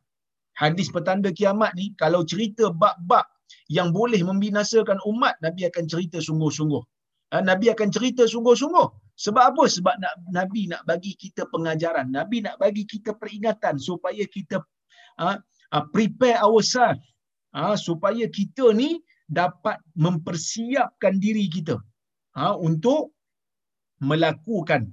Hadis petanda kiamat ni kalau cerita bab-bab yang boleh membinasakan umat Nabi akan cerita sungguh-sungguh. Ha, Nabi akan cerita sungguh-sungguh. Sebab apa? Sebab nak, Nabi nak bagi kita pengajaran. Nabi nak bagi kita peringatan supaya kita ha, ha, prepare ourselves. Ha, supaya kita ni dapat mempersiapkan diri kita ha, untuk melakukan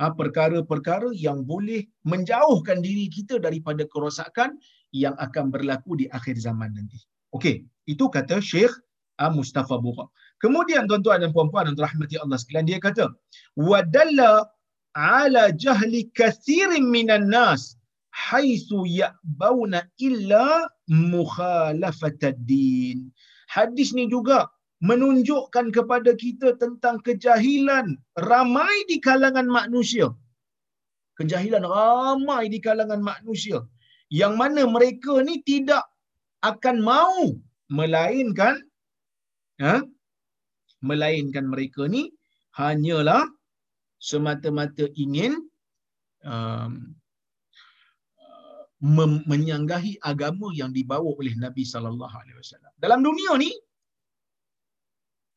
ha, perkara-perkara yang boleh menjauhkan diri kita daripada kerosakan yang akan berlaku di akhir zaman nanti. Okey, itu kata Syekh ha, Mustafa Bura. Kemudian tuan-tuan dan puan-puan yang rahmati Allah sekalian dia kata wadalla ala jahli kathirin minan nas haitsu ya'bauna illa mukhalafat din. Hadis ni juga menunjukkan kepada kita tentang kejahilan ramai di kalangan manusia. Kejahilan ramai di kalangan manusia. Yang mana mereka ni tidak akan mau melainkan ha? Melainkan mereka ni hanyalah semata-mata ingin um, menyanggahi agama yang dibawa oleh Nabi sallallahu alaihi wasallam. Dalam dunia ni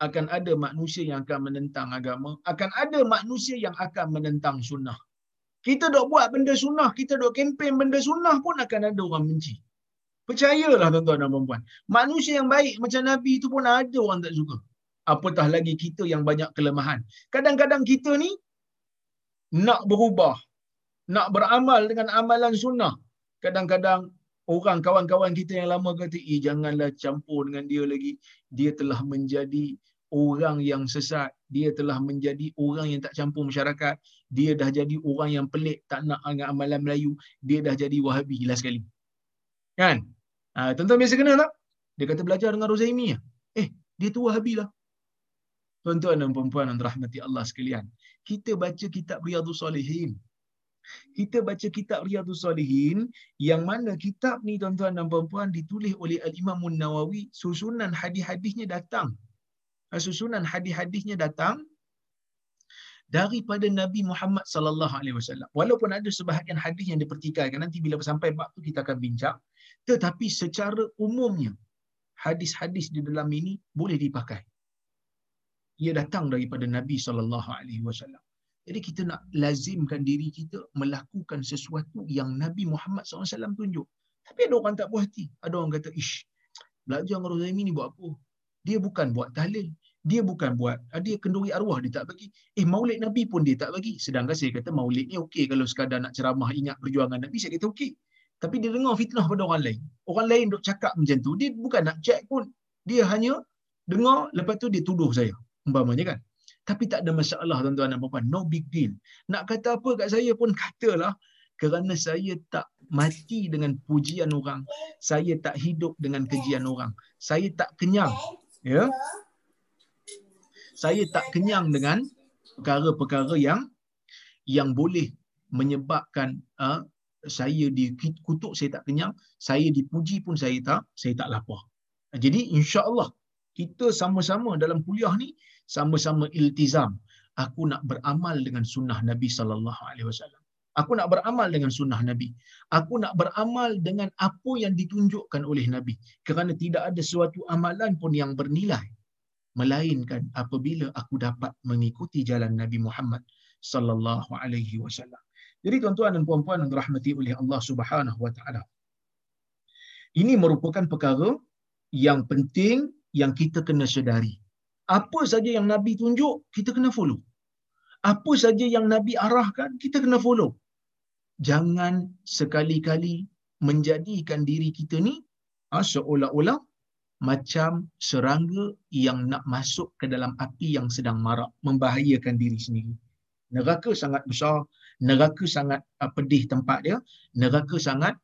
akan ada manusia yang akan menentang agama, akan ada manusia yang akan menentang sunnah. Kita dok buat benda sunnah, kita dok kempen benda sunnah pun akan ada orang benci. Percayalah tuan-tuan dan puan-puan. Manusia yang baik macam Nabi itu pun ada orang tak suka. Apatah lagi kita yang banyak kelemahan. Kadang-kadang kita ni nak berubah, nak beramal dengan amalan sunnah. Kadang-kadang orang kawan-kawan kita yang lama kata, "Eh janganlah campur dengan dia lagi. Dia telah menjadi orang yang sesat. Dia telah menjadi orang yang tak campur masyarakat. Dia dah jadi orang yang pelik, tak nak dengan amalan Melayu. Dia dah jadi Wahabi gila sekali." Kan? Ha, tuan-tuan biasa kenal tak? Dia kata belajar dengan Rozaimi. Eh, dia tu Wahabi lah. Tuan-tuan dan puan-puan yang rahmati Allah sekalian. Kita baca kitab Riyadhus Salihin. Kita baca kitab Riyadhus Salihin yang mana kitab ni tuan-tuan dan puan-puan ditulis oleh Al-Imam Nawawi susunan hadis-hadisnya datang. Susunan hadis-hadisnya datang daripada Nabi Muhammad sallallahu alaihi wasallam. Walaupun ada sebahagian hadis yang dipertikaikan nanti bila sampai bab tu kita akan bincang, tetapi secara umumnya hadis-hadis di dalam ini boleh dipakai ia datang daripada Nabi sallallahu alaihi wasallam. Jadi kita nak lazimkan diri kita melakukan sesuatu yang Nabi Muhammad SAW tunjuk. Tapi ada orang tak puas hati. Ada orang kata, ish, belajar dengan Rasulullah ni buat apa? Dia bukan buat tahlil. Dia bukan buat, ah, dia kenduri arwah dia tak bagi. Eh, maulid Nabi pun dia tak bagi. Sedangkan saya kata maulid ni okey kalau sekadar nak ceramah ingat perjuangan Nabi, saya kata okey. Tapi dia dengar fitnah pada orang lain. Orang lain duk cakap macam tu. Dia bukan nak check pun. Dia hanya dengar, lepas tu dia tuduh saya umpamanya kan. Tapi tak ada masalah tuan-tuan dan puan no big deal. Nak kata apa kat saya pun katalah kerana saya tak mati dengan pujian orang saya tak hidup dengan kejian orang. Saya tak kenyang ya? Saya tak kenyang dengan perkara-perkara yang yang boleh menyebabkan uh, saya dikutuk saya tak kenyang saya dipuji pun saya tak saya tak lapar. Jadi insya-Allah kita sama-sama dalam kuliah ni sama-sama iltizam. Aku nak beramal dengan sunnah Nabi sallallahu alaihi wasallam. Aku nak beramal dengan sunnah Nabi. Aku nak beramal dengan apa yang ditunjukkan oleh Nabi. Kerana tidak ada suatu amalan pun yang bernilai. Melainkan apabila aku dapat mengikuti jalan Nabi Muhammad sallallahu alaihi wasallam. Jadi tuan-tuan dan puan-puan yang dirahmati oleh Allah Subhanahu wa taala. Ini merupakan perkara yang penting yang kita kena sedari apa saja yang Nabi tunjuk, kita kena follow. Apa saja yang Nabi arahkan, kita kena follow. Jangan sekali-kali menjadikan diri kita ni ha, seolah-olah macam serangga yang nak masuk ke dalam api yang sedang marak, membahayakan diri sendiri. Neraka sangat besar, neraka sangat uh, pedih tempat dia, neraka sangat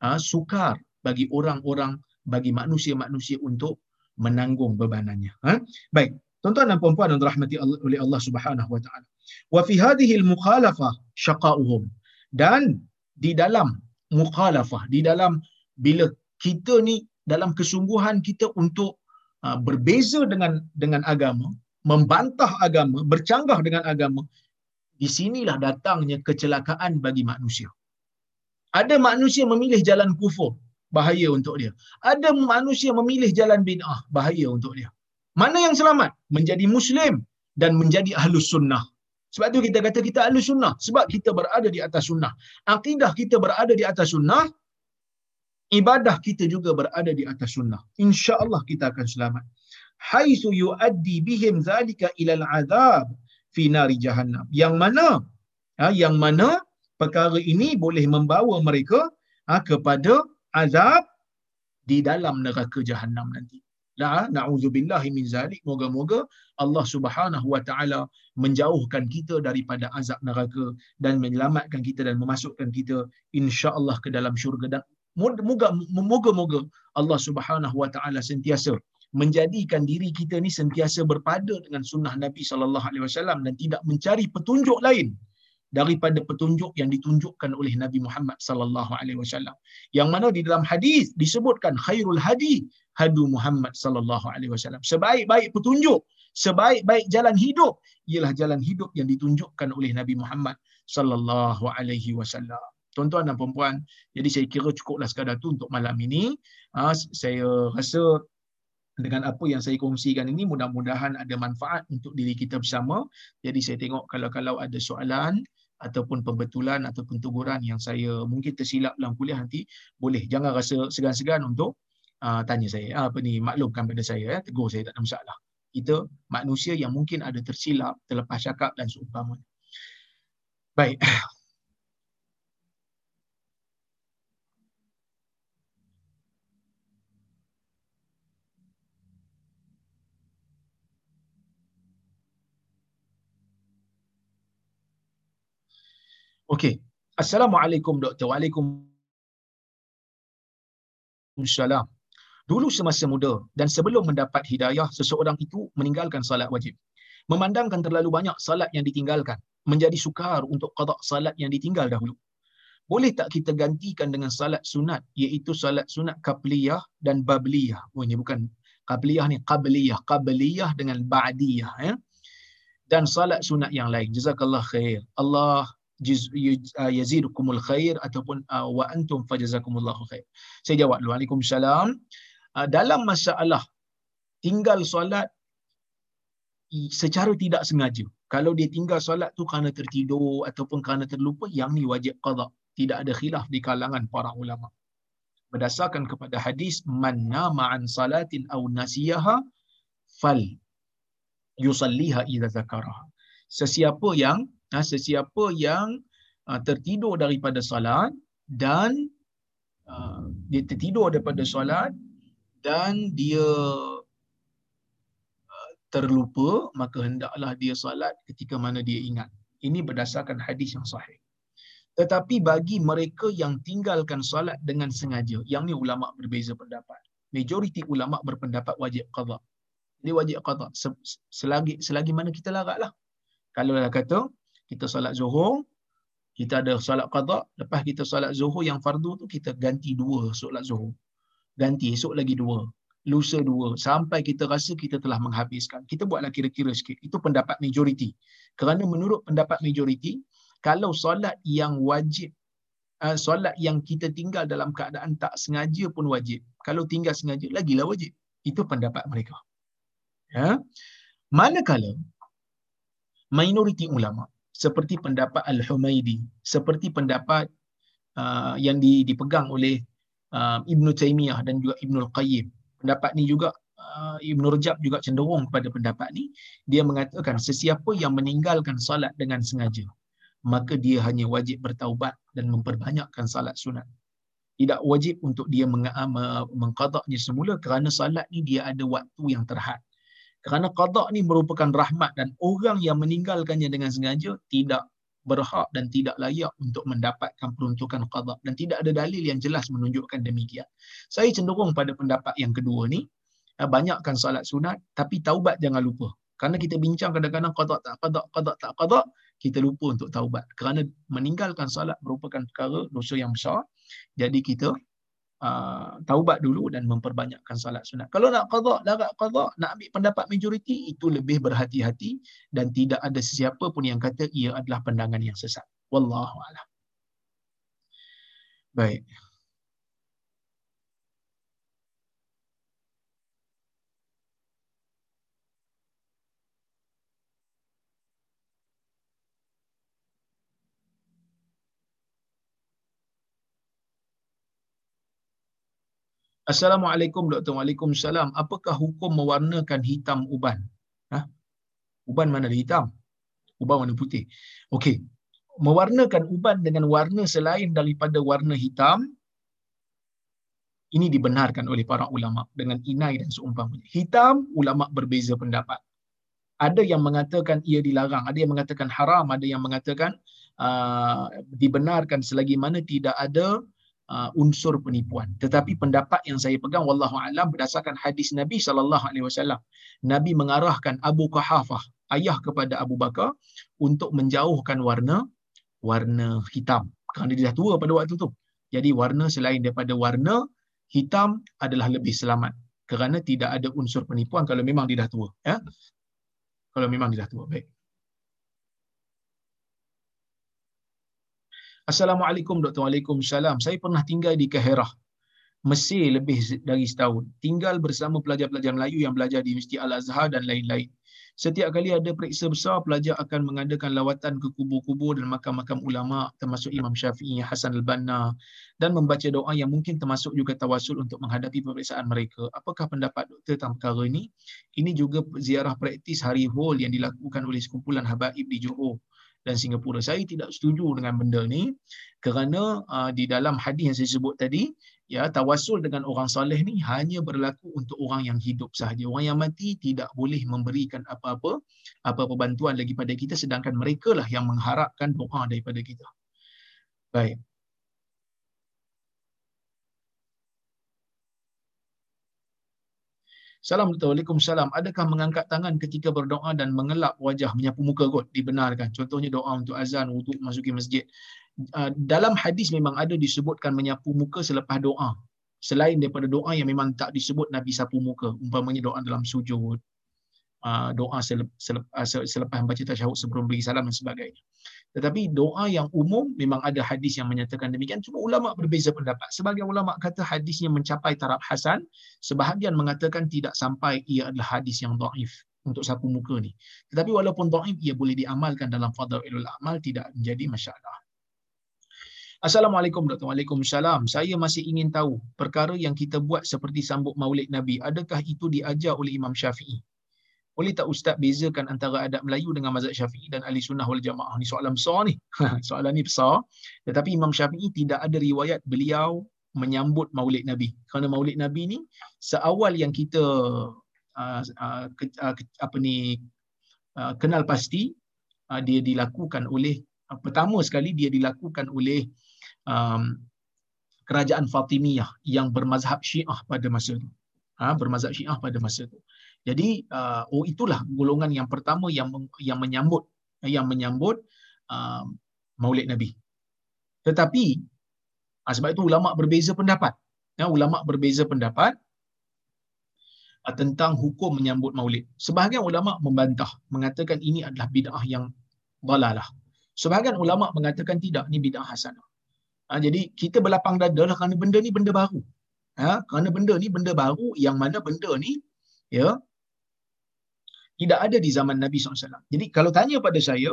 uh, sukar bagi orang-orang, bagi manusia-manusia untuk menanggung bebanannya. Ha? Baik, tuan-tuan dan puan-puan yang dirahmati oleh Allah Subhanahu wa taala. Wa fi hadhihi al-mukhalafah syaqa'uhum. Dan di dalam mukhalafah, di dalam bila kita ni dalam kesungguhan kita untuk uh, berbeza dengan dengan agama, membantah agama, bercanggah dengan agama, di sinilah datangnya kecelakaan bagi manusia. Ada manusia memilih jalan kufur, bahaya untuk dia. Ada manusia memilih jalan bid'ah, bahaya untuk dia. Mana yang selamat? Menjadi muslim dan menjadi ahlus sunnah. Sebab tu kita kata kita ahlus sunnah. Sebab kita berada di atas sunnah. Akidah kita berada di atas sunnah. Ibadah kita juga berada di atas sunnah. InsyaAllah kita akan selamat. Haithu yuaddi bihim zalika ilal azab fi nari jahannam. Yang mana? Ha, yang mana perkara ini boleh membawa mereka ha, kepada azab di dalam neraka jahannam nanti. La na'udzubillahi min zalik. Moga-moga Allah Subhanahu wa taala menjauhkan kita daripada azab neraka dan menyelamatkan kita dan memasukkan kita insya-Allah ke dalam syurga dan moga-moga Allah Subhanahu wa taala sentiasa menjadikan diri kita ni sentiasa berpada dengan sunnah Nabi sallallahu alaihi wasallam dan tidak mencari petunjuk lain daripada petunjuk yang ditunjukkan oleh Nabi Muhammad sallallahu alaihi wasallam. Yang mana di dalam hadis disebutkan khairul hadi hadu Muhammad sallallahu alaihi wasallam. Sebaik-baik petunjuk, sebaik-baik jalan hidup ialah jalan hidup yang ditunjukkan oleh Nabi Muhammad sallallahu alaihi wasallam. Tuan-tuan dan puan-puan, jadi saya kira cukuplah sekadar tu untuk malam ini. Ha, saya rasa dengan apa yang saya kongsikan ini mudah-mudahan ada manfaat untuk diri kita bersama. Jadi saya tengok kalau-kalau ada soalan ataupun pembetulan ataupun teguran yang saya mungkin tersilap dalam kuliah nanti boleh. Jangan rasa segan-segan untuk uh, tanya saya ah, apa ni maklumkan pada saya ya tegur saya tak ada masalah. Kita manusia yang mungkin ada tersilap terlepas cakap dan seumpamanya. Baik Okey. Assalamualaikum doktor. Waalaikumsalam. Dulu semasa muda dan sebelum mendapat hidayah, seseorang itu meninggalkan salat wajib. Memandangkan terlalu banyak salat yang ditinggalkan, menjadi sukar untuk qada salat yang ditinggal dahulu. Boleh tak kita gantikan dengan salat sunat, iaitu salat sunat qabliyah dan babliyah. Oh ini bukan qabliyah ni, qabliyah. Qabliyah dengan ba'diyah. Ya? Dan salat sunat yang lain. Jazakallah khair. Allah yazidukumul khair ataupun uh, wa antum fajazakumullahu khair. Saya jawab dulu. Waalaikumsalam. Uh, dalam masalah tinggal solat secara tidak sengaja. Kalau dia tinggal solat tu kerana tertidur ataupun kerana terlupa, yang ni wajib qada. Tidak ada khilaf di kalangan para ulama. Berdasarkan kepada hadis man nama an salatin aw nasiyaha fal yusalliha idza zakaraha. Sesiapa yang ha, sesiapa yang uh, tertidur daripada solat dan uh, dia tertidur daripada solat dan dia uh, terlupa maka hendaklah dia solat ketika mana dia ingat. Ini berdasarkan hadis yang sahih. Tetapi bagi mereka yang tinggalkan solat dengan sengaja yang ni ulama berbeza pendapat. Majoriti ulama berpendapat wajib qada dia wajib qada selagi selagi mana kita laratlah kalau dah kata kita solat zuhur, kita ada solat qada, lepas kita solat zuhur yang fardu tu kita ganti dua solat zuhur. Ganti esok lagi dua, lusa dua sampai kita rasa kita telah menghabiskan. Kita buatlah kira-kira sikit. Itu pendapat majoriti. Kerana menurut pendapat majoriti, kalau solat yang wajib uh, solat yang kita tinggal dalam keadaan tak sengaja pun wajib. Kalau tinggal sengaja lagilah wajib. Itu pendapat mereka. Ya. Manakala minoriti ulama seperti pendapat Al-Humaidi, seperti pendapat uh, yang dipegang oleh uh, Ibn Taymiyah dan juga Ibn Al-Qayyim. Pendapat ni juga uh, Ibn Rajab juga cenderung kepada pendapat ni. Dia mengatakan sesiapa yang meninggalkan salat dengan sengaja, maka dia hanya wajib bertaubat dan memperbanyakkan salat sunat. Tidak wajib untuk dia mengqadaknya semula kerana salat ni dia ada waktu yang terhad. Kerana qada ni merupakan rahmat dan orang yang meninggalkannya dengan sengaja tidak berhak dan tidak layak untuk mendapatkan peruntukan qada dan tidak ada dalil yang jelas menunjukkan demikian. Saya cenderung pada pendapat yang kedua ni, eh, banyakkan salat sunat tapi taubat jangan lupa. Kerana kita bincang kadang-kadang qada tak qada qada tak qada, kita lupa untuk taubat. Kerana meninggalkan salat merupakan perkara dosa yang besar. Jadi kita uh, taubat dulu dan memperbanyakkan salat sunat. Kalau nak qada, larat qada, nak ambil pendapat majoriti itu lebih berhati-hati dan tidak ada sesiapa pun yang kata ia adalah pandangan yang sesat. Wallahu a'lam. Baik. Assalamualaikum Dr. Waalaikumsalam. Apakah hukum mewarnakan hitam uban? Ha? Uban mana hitam? Uban warna putih. Okey. Mewarnakan uban dengan warna selain daripada warna hitam ini dibenarkan oleh para ulama dengan inai dan seumpamanya. Hitam ulama berbeza pendapat. Ada yang mengatakan ia dilarang, ada yang mengatakan haram, ada yang mengatakan uh, dibenarkan selagi mana tidak ada uh, unsur penipuan. Tetapi pendapat yang saya pegang wallahu alam berdasarkan hadis Nabi sallallahu alaihi wasallam. Nabi mengarahkan Abu Quhafah, ayah kepada Abu Bakar untuk menjauhkan warna warna hitam kerana dia dah tua pada waktu tu. Jadi warna selain daripada warna hitam adalah lebih selamat kerana tidak ada unsur penipuan kalau memang dia dah tua, ya. Kalau memang dia dah tua. Baik. Assalamualaikum Dr. Waalaikumsalam. Saya pernah tinggal di Kaherah, Mesir lebih dari setahun. Tinggal bersama pelajar-pelajar Melayu yang belajar di Universiti Al-Azhar dan lain-lain. Setiap kali ada periksa besar, pelajar akan mengadakan lawatan ke kubur-kubur dan makam-makam ulama termasuk Imam Syafi'i, Hasan al-Banna dan membaca doa yang mungkin termasuk juga tawasul untuk menghadapi pemeriksaan mereka. Apakah pendapat doktor tentang perkara ini? Ini juga ziarah praktis hari hol yang dilakukan oleh sekumpulan habaib di Johor dan Singapura. Saya tidak setuju dengan benda ni kerana uh, di dalam hadis yang saya sebut tadi, ya tawasul dengan orang soleh ni hanya berlaku untuk orang yang hidup sahaja. Orang yang mati tidak boleh memberikan apa-apa apa-apa bantuan lagi pada kita sedangkan mereka lah yang mengharapkan doa daripada kita. Baik. Salam Waalaikumsalam. Adakah mengangkat tangan ketika berdoa dan mengelap wajah menyapu muka kot dibenarkan? Contohnya doa untuk azan, untuk masuki masjid. Uh, dalam hadis memang ada disebutkan menyapu muka selepas doa. Selain daripada doa yang memang tak disebut Nabi sapu muka. Umpamanya doa dalam sujud, uh, doa uh, selepas baca tasyahud sebelum beri salam dan sebagainya. Tetapi doa yang umum memang ada hadis yang menyatakan demikian. Cuma ulama berbeza pendapat. Sebagian ulama kata hadisnya mencapai taraf hasan. Sebahagian mengatakan tidak sampai ia adalah hadis yang daif untuk sapu muka ni. Tetapi walaupun daif, ia boleh diamalkan dalam fadailul amal tidak menjadi masalah. Assalamualaikum Dr. Waalaikumsalam. Saya masih ingin tahu perkara yang kita buat seperti sambut maulid Nabi. Adakah itu diajar oleh Imam Syafi'i? Boleh tak Ustaz bezakan antara adab Melayu dengan mazhab Syafi'i dan ahli sunnah wal jamaah? Ni soalan besar ni. (laughs) soalan ni besar. Tetapi Imam Syafi'i tidak ada riwayat beliau menyambut maulid Nabi. Kerana maulid Nabi ni seawal yang kita uh, uh, ke, uh, apa ni uh, kenal pasti uh, dia dilakukan oleh uh, pertama sekali dia dilakukan oleh um, kerajaan Fatimiyah yang bermazhab Syiah pada masa itu. Ha, bermazhab Syiah pada masa itu. Jadi uh, oh itulah golongan yang pertama yang yang menyambut yang menyambut uh, Maulid Nabi. Tetapi uh, sebab itu ulama berbeza pendapat. Ya, ulama berbeza pendapat uh, tentang hukum menyambut Maulid. Sebahagian ulama membantah mengatakan ini adalah bid'ah yang dalalah. Sebahagian ulama mengatakan tidak, ini bid'ah hasanah. Ha, jadi kita berlapang dada lah kerana benda ni benda baru. Ha, kerana benda ni benda baru yang mana benda ni ya tidak ada di zaman Nabi SAW. Jadi kalau tanya pada saya,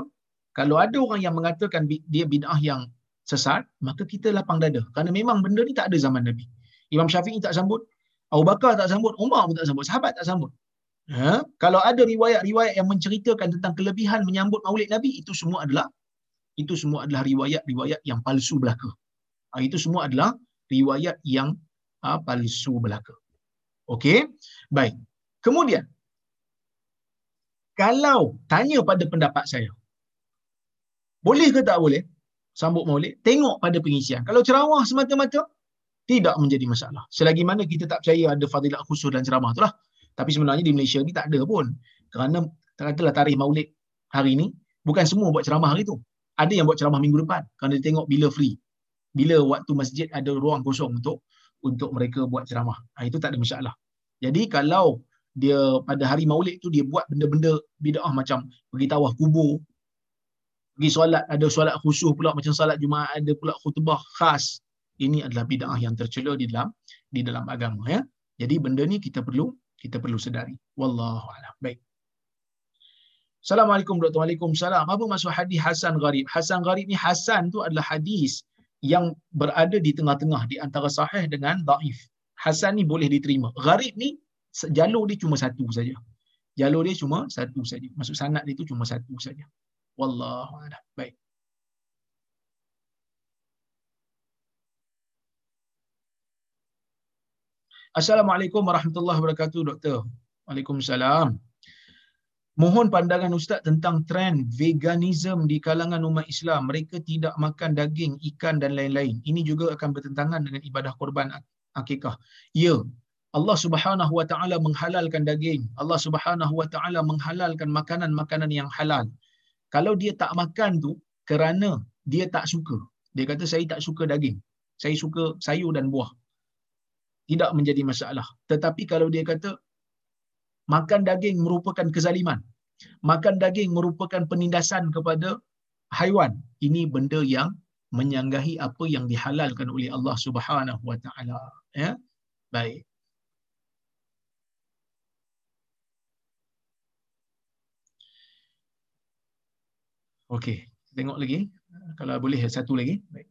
kalau ada orang yang mengatakan dia bid'ah yang sesat, maka kita lapang dada. Kerana memang benda ni tak ada zaman Nabi. Imam Syafi'i tak sambut, Abu Bakar tak sambut, Umar pun tak sambut, sahabat tak sambut. Ha? Kalau ada riwayat-riwayat yang menceritakan tentang kelebihan menyambut maulid Nabi, itu semua adalah itu semua adalah riwayat-riwayat yang palsu belaka. Ha, itu semua adalah riwayat yang ha, palsu belaka. Okey? Baik. Kemudian, kalau tanya pada pendapat saya, boleh ke tak boleh sambut maulid? Tengok pada pengisian. Kalau ceramah semata-mata, tidak menjadi masalah. Selagi mana kita tak percaya ada fadilat khusus dan ceramah tu lah. Tapi sebenarnya di Malaysia ni tak ada pun. Kerana katalah tarikh maulid hari ni, bukan semua buat ceramah hari tu. Ada yang buat ceramah minggu depan. Kerana dia tengok bila free. Bila waktu masjid ada ruang kosong untuk untuk mereka buat ceramah. Ha, itu tak ada masalah. Jadi kalau dia pada hari maulid tu dia buat benda-benda bid'ah macam pergi tawaf kubur, pergi solat, ada solat khusyuk pula macam solat Jumaat, ada pula khutbah khas. Ini adalah bid'ah yang tercela di dalam di dalam agama ya. Jadi benda ni kita perlu kita perlu sedari. Wallahu a'lam. Baik. Assalamualaikum Dr. Waalaikumsalam. Apa maksud hadis Hasan Gharib? Hasan Gharib ni Hasan tu adalah hadis yang berada di tengah-tengah di antara sahih dengan daif. Hasan ni boleh diterima. Gharib ni jalur dia cuma satu saja. Jalur dia cuma satu saja. Maksud sanad dia tu cuma satu saja. Wallahu a'lam. Baik. Assalamualaikum warahmatullahi wabarakatuh, Doktor. Waalaikumsalam. Mohon pandangan Ustaz tentang trend veganism di kalangan umat Islam. Mereka tidak makan daging, ikan dan lain-lain. Ini juga akan bertentangan dengan ibadah korban akikah. Ya, Allah Subhanahu Wa Taala menghalalkan daging. Allah Subhanahu Wa Taala menghalalkan makanan-makanan yang halal. Kalau dia tak makan tu kerana dia tak suka. Dia kata saya tak suka daging. Saya suka sayur dan buah. Tidak menjadi masalah. Tetapi kalau dia kata makan daging merupakan kezaliman. Makan daging merupakan penindasan kepada haiwan. Ini benda yang menyanggahi apa yang dihalalkan oleh Allah Subhanahu Wa Taala. Ya, baik. Okey, tengok lagi. Kalau boleh satu lagi. Baik.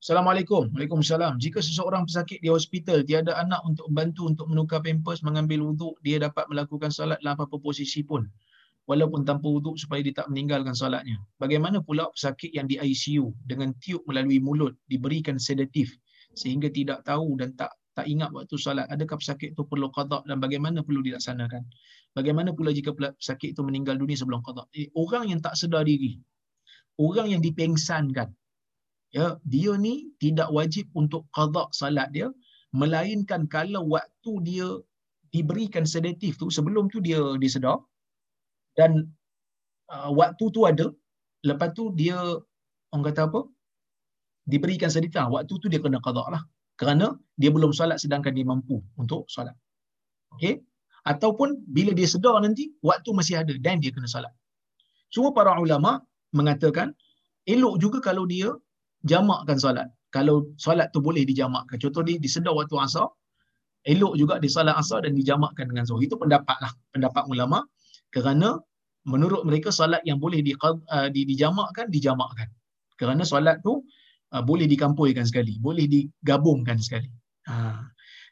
Assalamualaikum. Waalaikumsalam. Jika seseorang pesakit di hospital, tiada anak untuk bantu untuk menukar pampers, mengambil wuduk, dia dapat melakukan salat dalam apa-apa posisi pun. Walaupun tanpa wuduk supaya dia tak meninggalkan salatnya. Bagaimana pula pesakit yang di ICU dengan tiup melalui mulut diberikan sedatif sehingga tidak tahu dan tak tak ingat waktu salat. Adakah pesakit itu perlu qada dan bagaimana perlu dilaksanakan? Bagaimana pula jika pesakit itu meninggal dunia sebelum qada? Eh, orang yang tak sedar diri, orang yang dipengsankan, ya dia ni tidak wajib untuk qada salat dia melainkan kalau waktu dia diberikan sedatif tu sebelum tu dia disedar dan uh, waktu tu ada lepas tu dia orang kata apa diberikan sedatif waktu tu dia kena qada lah kerana dia belum solat sedangkan dia mampu untuk solat okey ataupun bila dia sedar nanti waktu masih ada dan dia kena solat semua para ulama mengatakan elok juga kalau dia jamakkan solat. Kalau solat tu boleh dijamakkan. Contoh ni disedar waktu asar, elok juga di solat asar dan dijamakkan dengan zuhur. Itu pendapat lah, pendapat ulama. Kerana menurut mereka solat yang boleh di, uh, di, dijamakkan, dijamakkan. Kerana solat tu uh, boleh dikampuikan sekali, boleh digabungkan sekali. Ha.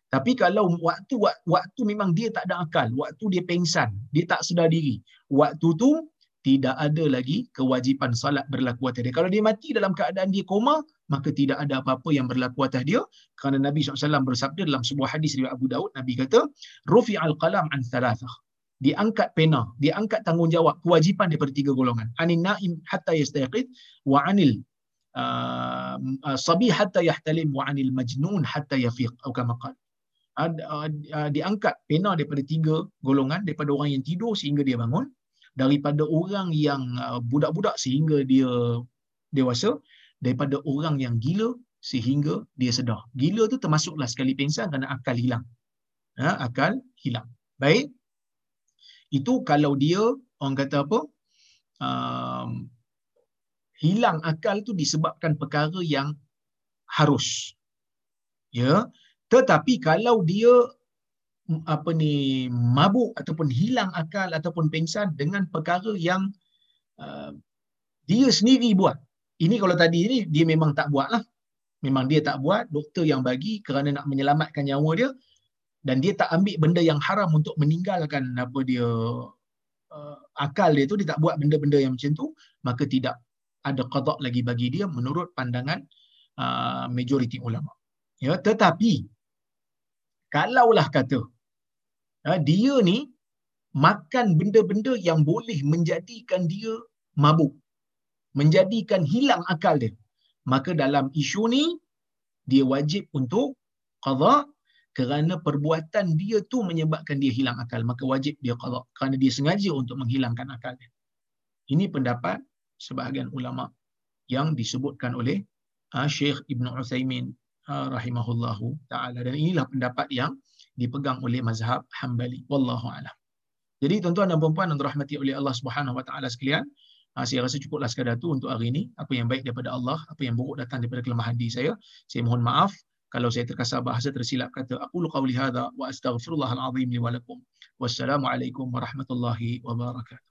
Tapi kalau waktu waktu memang dia tak ada akal, waktu dia pengsan, dia tak sedar diri. Waktu tu tidak ada lagi kewajipan salat berlaku atas dia. Kalau dia mati dalam keadaan dia koma, maka tidak ada apa-apa yang berlaku atas dia. Kerana Nabi SAW bersabda dalam sebuah hadis riwayat Abu Daud, Nabi kata, Rufi al-qalam an thalathah. Diangkat pena, diangkat tanggungjawab, kewajipan daripada tiga golongan. Anin na'im hatta yastayqid, wa anil uh, sabi hatta yahtalim, wa anil majnun hatta yafiq. Atau kama diangkat pena daripada tiga golongan, daripada orang yang tidur sehingga dia bangun, daripada orang yang uh, budak-budak sehingga dia dewasa daripada orang yang gila sehingga dia sedar. Gila tu termasuklah sekali pingsan kerana akal hilang. Ha, akal hilang. Baik. Itu kalau dia orang kata apa? Um, hilang akal tu disebabkan perkara yang harus. Ya. Tetapi kalau dia apa ni mabuk ataupun hilang akal ataupun pengsan dengan perkara yang uh, dia sendiri buat. Ini kalau tadi ni dia memang tak buat lah. Memang dia tak buat, doktor yang bagi kerana nak menyelamatkan nyawa dia dan dia tak ambil benda yang haram untuk meninggalkan apa dia uh, akal dia tu dia tak buat benda-benda yang macam tu maka tidak ada qada lagi bagi dia menurut pandangan uh, majoriti ulama. Ya, tetapi kalaulah kata Ha, dia ni makan benda-benda yang boleh menjadikan dia mabuk. Menjadikan hilang akal dia. Maka dalam isu ni, dia wajib untuk qada kerana perbuatan dia tu menyebabkan dia hilang akal maka wajib dia qada kerana dia sengaja untuk menghilangkan akal dia ini pendapat sebahagian ulama yang disebutkan oleh uh, Syekh Ibn Uthaymin uh, rahimahullahu taala dan inilah pendapat yang dipegang oleh mazhab Hambali wallahu alam jadi tuan-tuan dan puan-puan yang dirahmati oleh Allah Subhanahu wa taala sekalian Ha, saya rasa cukuplah sekadar itu untuk hari ini. Apa yang baik daripada Allah, apa yang buruk datang daripada kelemahan diri saya. Saya mohon maaf kalau saya terkasar bahasa tersilap kata aku qauli hadza wa astaghfirullahal azim li wa lakum. Wassalamualaikum warahmatullahi wabarakatuh.